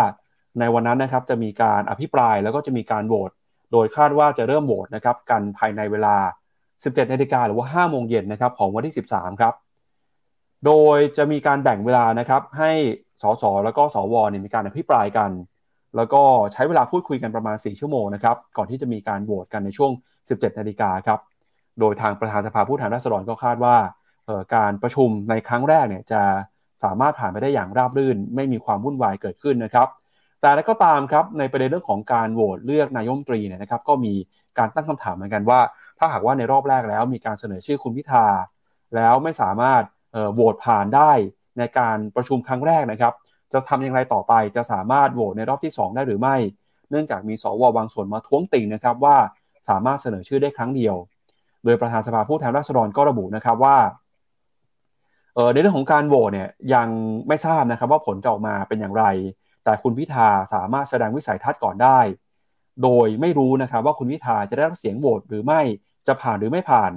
ในวันนั้นนะครับจะมีการอภิปรายแล้วก็จะมีการโหวตโดยคาดว่าจะเริ่มโหวตนะครับกันภายในเวลา 17นาฬิกาหรือว่า 5 โมงเย็นนะครับของวันที่ 13 ครับ โดยจะมีการแบ่งเวลานะครับให้สสแล้วก็สวเนี่ยมีการอภิปรายกัน แล้วก็ใช้เวลาพูดคุยกันประมาณ 4 ชั่วโมงนะครับ ก่อนที่จะมีการโหวตกันในช่วง 17 นาฬิกาครับ โดยทางประธานสภาผู้แทนราษฎรก็คาดว่าการประชุมในครั้งแรกเนี่ยจะสามารถผ่านไปได้อย่างราบรื่น ไม่มีความวุ่นวายเกิดขึ้นนะครับ แต่แล้วก็ตามครับในประเด็นเรื่องของการโหวตเลือกนายมตรีเนี่ยนะครับ ก็มีการตั้งคำถามเหมือนกันว่า ถ้าหากว่าในรอบแรกแล้วมีการเสนอชื่อคุณพิธาแล้วไม่สามารถโหวตผ่านได้ในการประชุมครั้งแรกนะครับ จะทำอย่างไรต่อไปจะสามารถโหวตในรอบที่ 2 ได้หรือไม่ เนื่องจากมีสวบางส่วนมาท้วงติงนะครับว่าสามารถเสนอชื่อได้ครั้งเดียว โดยประธานสภาผู้แทนราษฎรก็ระบุนะครับว่าในเรื่องของการโหวตเนี่ยยังไม่ทราบนะครับว่าผลจะออกมาเป็นอย่างไร แต่คุณพิธาสามารถแสดงวิสัยทัศน์ก่อนได้ โดยไม่รู้นะครับว่าคุณพิธาจะได้รับเสียงโหวตหรือไม่จะผ่านหรือไม่ผ่าน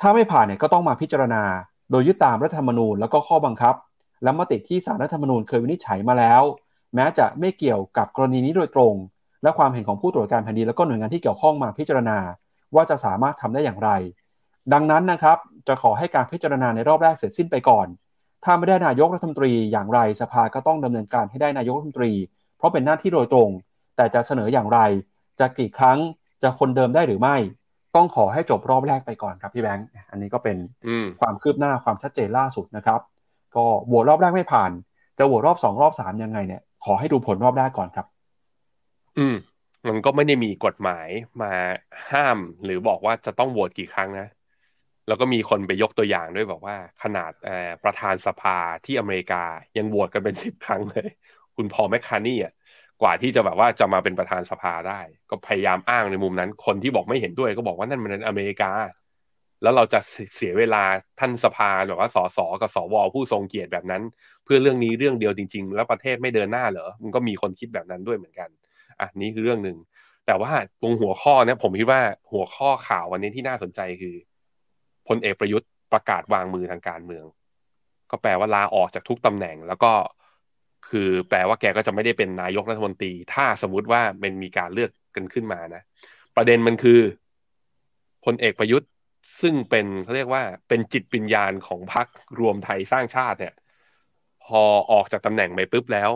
ถ้าไม่ผ่านเนี่ยก็ต้องมาพิจารณา โดยยึดตามรัฐธรรมนูญ แล้วก็ข้อบังคับ และมติที่สารรัฐธรรมนูญเคยวินิจฉัยมาแล้ว แม้จะไม่เกี่ยวกับกรณีนี้โดยตรง และความเห็นของผู้ตรวจการแผ่นดินแล้วก็หน่วยงานที่เกี่ยวข้องมาพิจารณา ว่าจะสามารถทำได้อย่างไร ดังนั้นนะครับจะขอให้การพิจารณาในรอบแรกเสร็จสิ้นไปก่อน ถ้าไม่ได้นายกรัฐมนตรีอย่างไรสภาก็ต้องดำเนินการให้ได้นายกรัฐมนตรี เพราะเป็นหน้าที่โดยตรง แต่จะเสนออย่างไร จะกี่ครั้งจะคนเดิมได้หรือไม่ ต้องขอให้จบรอบแรกไปก่อนครับพี่แบงค์อันนี้ก็เป็นความคืบหน้าความชัดเจนล่าสุดนะครับ ก็โหวตรอบแรกไม่ผ่าน จะโหวตรอบสองรอบสามยังไงเนี่ย ขอให้ดูผลรอบแรกก่อนครับ อืม มันก็ไม่ได้มีกฎหมายมาห้าม หรือบอกว่าจะต้องโหวตกี่ครั้งนะ แล้วก็มีคนไปยกตัวอย่างด้วยบอกว่า ขนาดประธานสภาที่อเมริกายังโหวตกันเป็นสิบครั้งเลย คุณพอแมคคานี่อะกว่าที่จะแบบว่าจะมาเป็นประธานสภาได้ ก็พยายามอ้างในมุมนั้น คนที่บอกไม่เห็นด้วยก็บอกว่านั่นมันอเมริกา แล้วเราจะเสียเวลาท่านสภาหรือว่าสสกับสวผู้ทรงเกียรติแบบนั้น เพื่อเรื่องนี้เรื่องเดียวจริง ๆ แล้วประเทศไม่เดินหน้าเหรอมันก็มีคนคิดแบบนั้นด้วยเหมือนกันอะนี่คือเรื่องหนึ่งแต่ว่าตรงหัวข้อเนี่ยผมคิดว่าหัวข้อข่าววันนี้ที่น่าสนใจคือพลเอกประยุทธ์ประกาศวางมือทางการเมือง ก็แปลว่าลาออกจากทุกตำแหน่ง แล้วก็คือแปลว่าแกก็จะไม่ได้เป็นนายกรัฐมนตรี ถ้าสมมติว่ามันมีการเลือกกันขึ้นมานะ ประเด็นมันคือพลเอกประยุทธ์ ซึ่งเป็นเขาเรียกว่าเป็นจิตวิญญาณของพรรครวมไทยสร้างชาติเนี่ย พอออกจากตำแหน่งไปปุ๊บแล้ว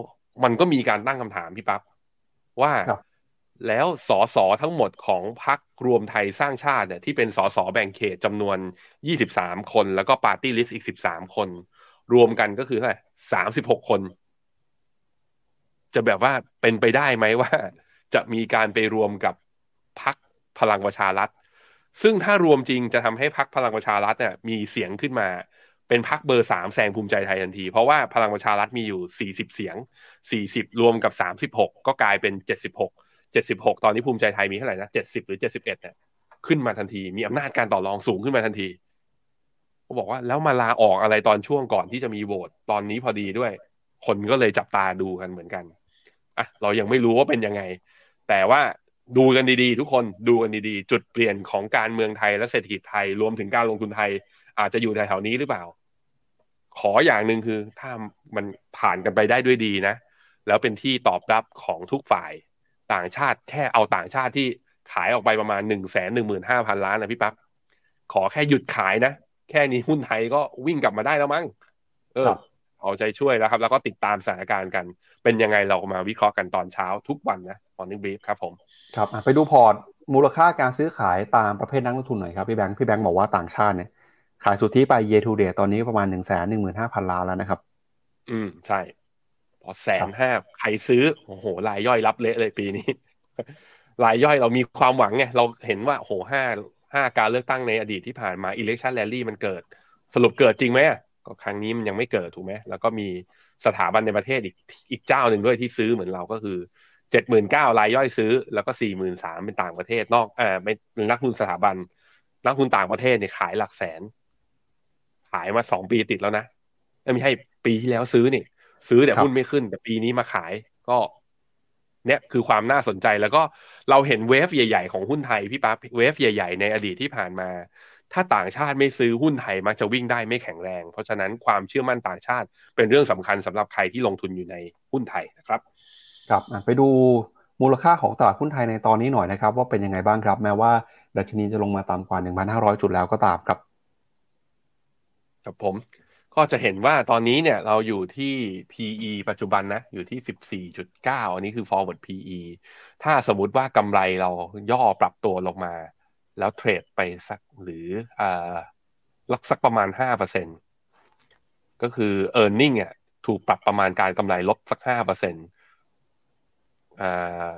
มันก็มีการตั้งคำถามพี่ป๊อบว่าแล้วสอสอทั้งหมดของพรรครวมไทยสร้างชาติเนี่ยที่เป็นสอสอแบ่งเขตจำนวน 23 คน แล้วก็ปาร์ตี้ลิสต์อีก 13 คน รวมกันก็คือเท่าไหร่36 คน จะแบบว่าเป็นไปได้ไหมว่า จะมีการไปรวมกับพรรคพลังประชารัฐ ซึ่งถ้ารวมจริงจะทำให้พรรคพลังประชารัฐเนี่ยมีเสียงขึ้นมา เป็นพรรคเบอร์สามแซงภูมิใจไทยทันที เพราะว่าพลังประชารัฐมีอยู่ 40 เสียง 40 รวมกับ 36 ก็กลายเป็น 76เจ็ดสิบหกตอนนี้ภูมิใจไทยมีเท่าไหร่นะเจ็ดสิบหรือเจ็ดสิบเอ็ดเนี่ยขึ้นมาทันที มีอำนาจการต่อรองสูงขึ้นมาทันทีเขาบอกว่าแล้วมาลาออกอะไรตอนช่วงก่อนที่จะมีโหวตตอนนี้พอดีด้วย คนก็เลยจับตาดูกันเหมือนกันอะเรายังไม่รู้ว่าเป็นยังไง แต่ว่า ดูกันดีๆ ทุกคนดูกันดีๆ จุดเปลี่ยนของการเมืองไทยและเศรษฐกิจไทยรวมถึงการลงทุนไทย อาจจะอยู่แถวๆนี้หรือเปล่า ขออย่างหนึ่งคือถ้ามันผ่านกันไปได้ด้วยดีนะ แล้วเป็นที่ตอบรับของทุกฝ่ายต่างชาติแค่เอาต่างชาติที่ขายออกไปประมาณหนึ่งแสนหนึ่งหมื่นห้าพันล้านนะพี่ปั๊บขอแค่หยุดขายนะ แค่นี้หุ้นไทยก็วิ่งกลับมาได้แล้วมั้งเออ เอาใจช่วยแล้วครับ แล้วก็ติดตามสถานการณ์กัน เป็นยังไงเรามาวิเคราะห์กันตอนเช้าทุกวันนะตอนนี้บีฟครับผม ครับอะไปดูพอร์ตมูลค่าการซื้อขายตามประเภทนักลงทุนหน่อยครับพี่แบงค์พี่แบงค์บอกว่าต่างชาติเนี่ยขายสุทธิไป year to date ตอนนี้ประมาณ1 1 5 0 0 0ล้านแล้วนะครับ อืมใช่พอแสนห้าใครซื้อโอ้โหรายย่อยรับเละเลยปีนี้รายย่อยเรามีความหวังไงเราเห็นว่าโอ้โหห้าห้าการเลือกตั้งในอดีตที่ผ่านมา election rally มันเกิด สรุปเกิดจริงไหมอะ ก็ครั้งนี้มันยังไม่เกิดถูกไหมแล้วก็มีสถาบันในประเทศอีกอีกเจ้าหนึ่งด้วยที่ซื้อเหมือนเราก็คือเจ็ดหมื่นเก้ารายย่อยซื้อ แล้วก็สี่หมื่นสามเป็นต่างประเทศนอกเออไม่นักทุนสถาบัน นักทุนต่างประเทศเนี่ยขายหลักแสน ขายมาสองปีติดแล้วนะเอ้ยไม่ใช่ปีที่แล้วซื้อนี่ซื้อแต่ครับหุ้นไม่ขึ้น แต่ปีนี้มาขายก็เนี่ยคือความน่าสนใจแล้วก็เราเห็นเวฟใหญ่ ๆ ของหุ้นไทยพี่ป๊าเวฟใหญ่ ๆ ในอดีตที่ผ่านมา ถ้าต่างชาติไม่ซื้อหุ้นไทยมักจะวิ่งได้ไม่แข็งแรง เพราะฉะนั้นความเชื่อมั่นต่างชาติเป็นเรื่องสำคัญสำหรับใครที่ลงทุนอยู่ในหุ้นไทยนะครับครับอะไปดูมูลค่าของตลาดหุ้นไทยในตอนนี้หน่อยนะครับ ว่าเป็นยังไงบ้างครับ แม้ว่าดัชนีจะลงมาต่ำกว่า 1,500 จุดแล้วก็ตามครับครับผมก็จะเห็นว่าตอนนี้เนี่ยเราอยู่ที่ PE ปัจจุบันนะ อยู่ที่ 14.9 อันนี้คือ forward PE ถ้าสมมุติว่ากำไรเราย่อปรับตัวลงมา แล้วเทรดไปสักหรืออ่าลักสักประมาณห้าเปอร์เซ็นก็คือ e a r n i n g อะถูกปรับประมาณการกำไรลบสัก5%อ่า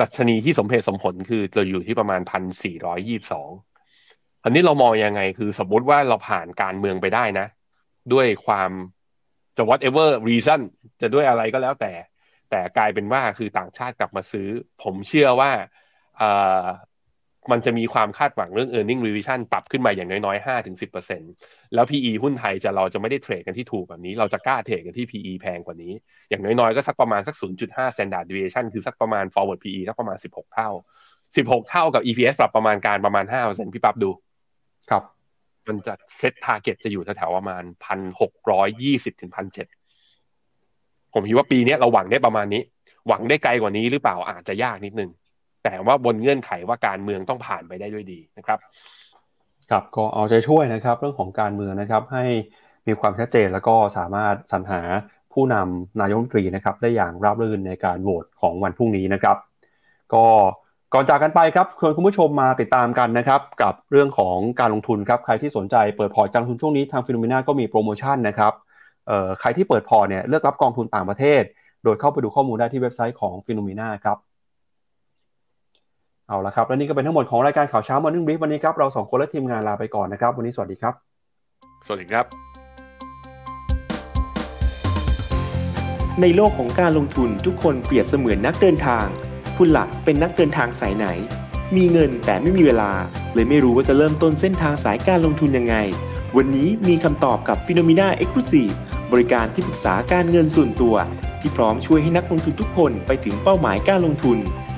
ดัชนีที่สมเหตุสมผลคือเราอยู่ที่ประมาณ1,422อันนี้เรามองยังไงคือสมมติว่าเราผ่านการเมืองไปได้นะ ด้วยความจะ whatever reason จะด้วยอะไรก็แล้วแต่ แต่กลายเป็นว่าคือต่างชาติกลับมาซื้อ ผมเชื่อว่า มันจะมีความคาดหวังเรื่อง earning revision ปรับขึ้นมาอย่างน้อยๆ5ถึง10%แล้ว PE หุ้นไทยจะเราจะไม่ได้เทรดกันที่ถูกแบบนี้ เราจะกล้าเทรดกันที่ PE แพงกว่านี้ อย่างน้อยๆ ก็สักประมาณสัก 0.5 standard deviation คือสักประมาณ forward PE สักประมาณ 16 เท่า 16 เท่ากับ EPS ปรับประมาณการประมาณ5%พี่ปั๊บดู ครับ มันจะเซตทาร์เก็ตจะอยู่แถวๆประมาณพันหกร้อยยี่สิบถึงพันเจ็ดผมคิดว่าปีนี้เราหวังได้ประมาณนี้ หวังได้ไกลกว่านี้หรือเปล่าอาจจะยากนิดนึง แต่ว่าบนเงื่อนไขว่าการเมืองต้องผ่านไปได้ด้วยดีนะครับครับก็เอาใจช่วยนะครับเรื่องของการเมืองนะครับให้มีความชัดเจนแล้วก็สามารถสรรหาผู้นำนายกรัฐมนตรีนะครับได้อย่างราบรื่นในการโหวตของวันพรุ่งนี้นะครับ ก็ก่อนจากกันไปครับชวนคุณผู้ชมมาติดตามกันนะครับกับเรื่องของการลงทุนครับใครที่สนใจเปิดพอร์ตการลงทุนช่วงนี้ทางฟิโนเมนาก็มีโปรโมชั่นนะครับเอ่อใครที่เปิดพอร์ตเนี่ยเลือกรับกองทุนต่างประเทศ โดยเข้าไปดูข้อมูลได้ที่เว็บไซต์ของ FINNOMENA ครับ เอาละครับและนี่ก็เป็นทั้งหมดของรายการข่าวเช้า Morning Brief วันนี้ครับเราสองคนและทีมงานลาไปก่อนนะครับ วันนี้สวัสดีครับ สวัสดีครับ ในโลกของการลงทุนทุกคนเปรียบเสมือนนักเดินทาง คุณล่ะเป็นนักเดินทางสายไหน มีเงินแต่ไม่มีเวลา เลยไม่รู้ว่าจะเริ่มต้นเส้นทางสายการลงทุนยังไง วันนี้มีคำตอบกับ p h e n o m e n a e x c l u s i v e บริการที่ปรึกษาการเงินส่วนตัว ที่พร้อมช่วยให้นักลงทุนทุกคนไปถึงเป้าหมายการลงทุน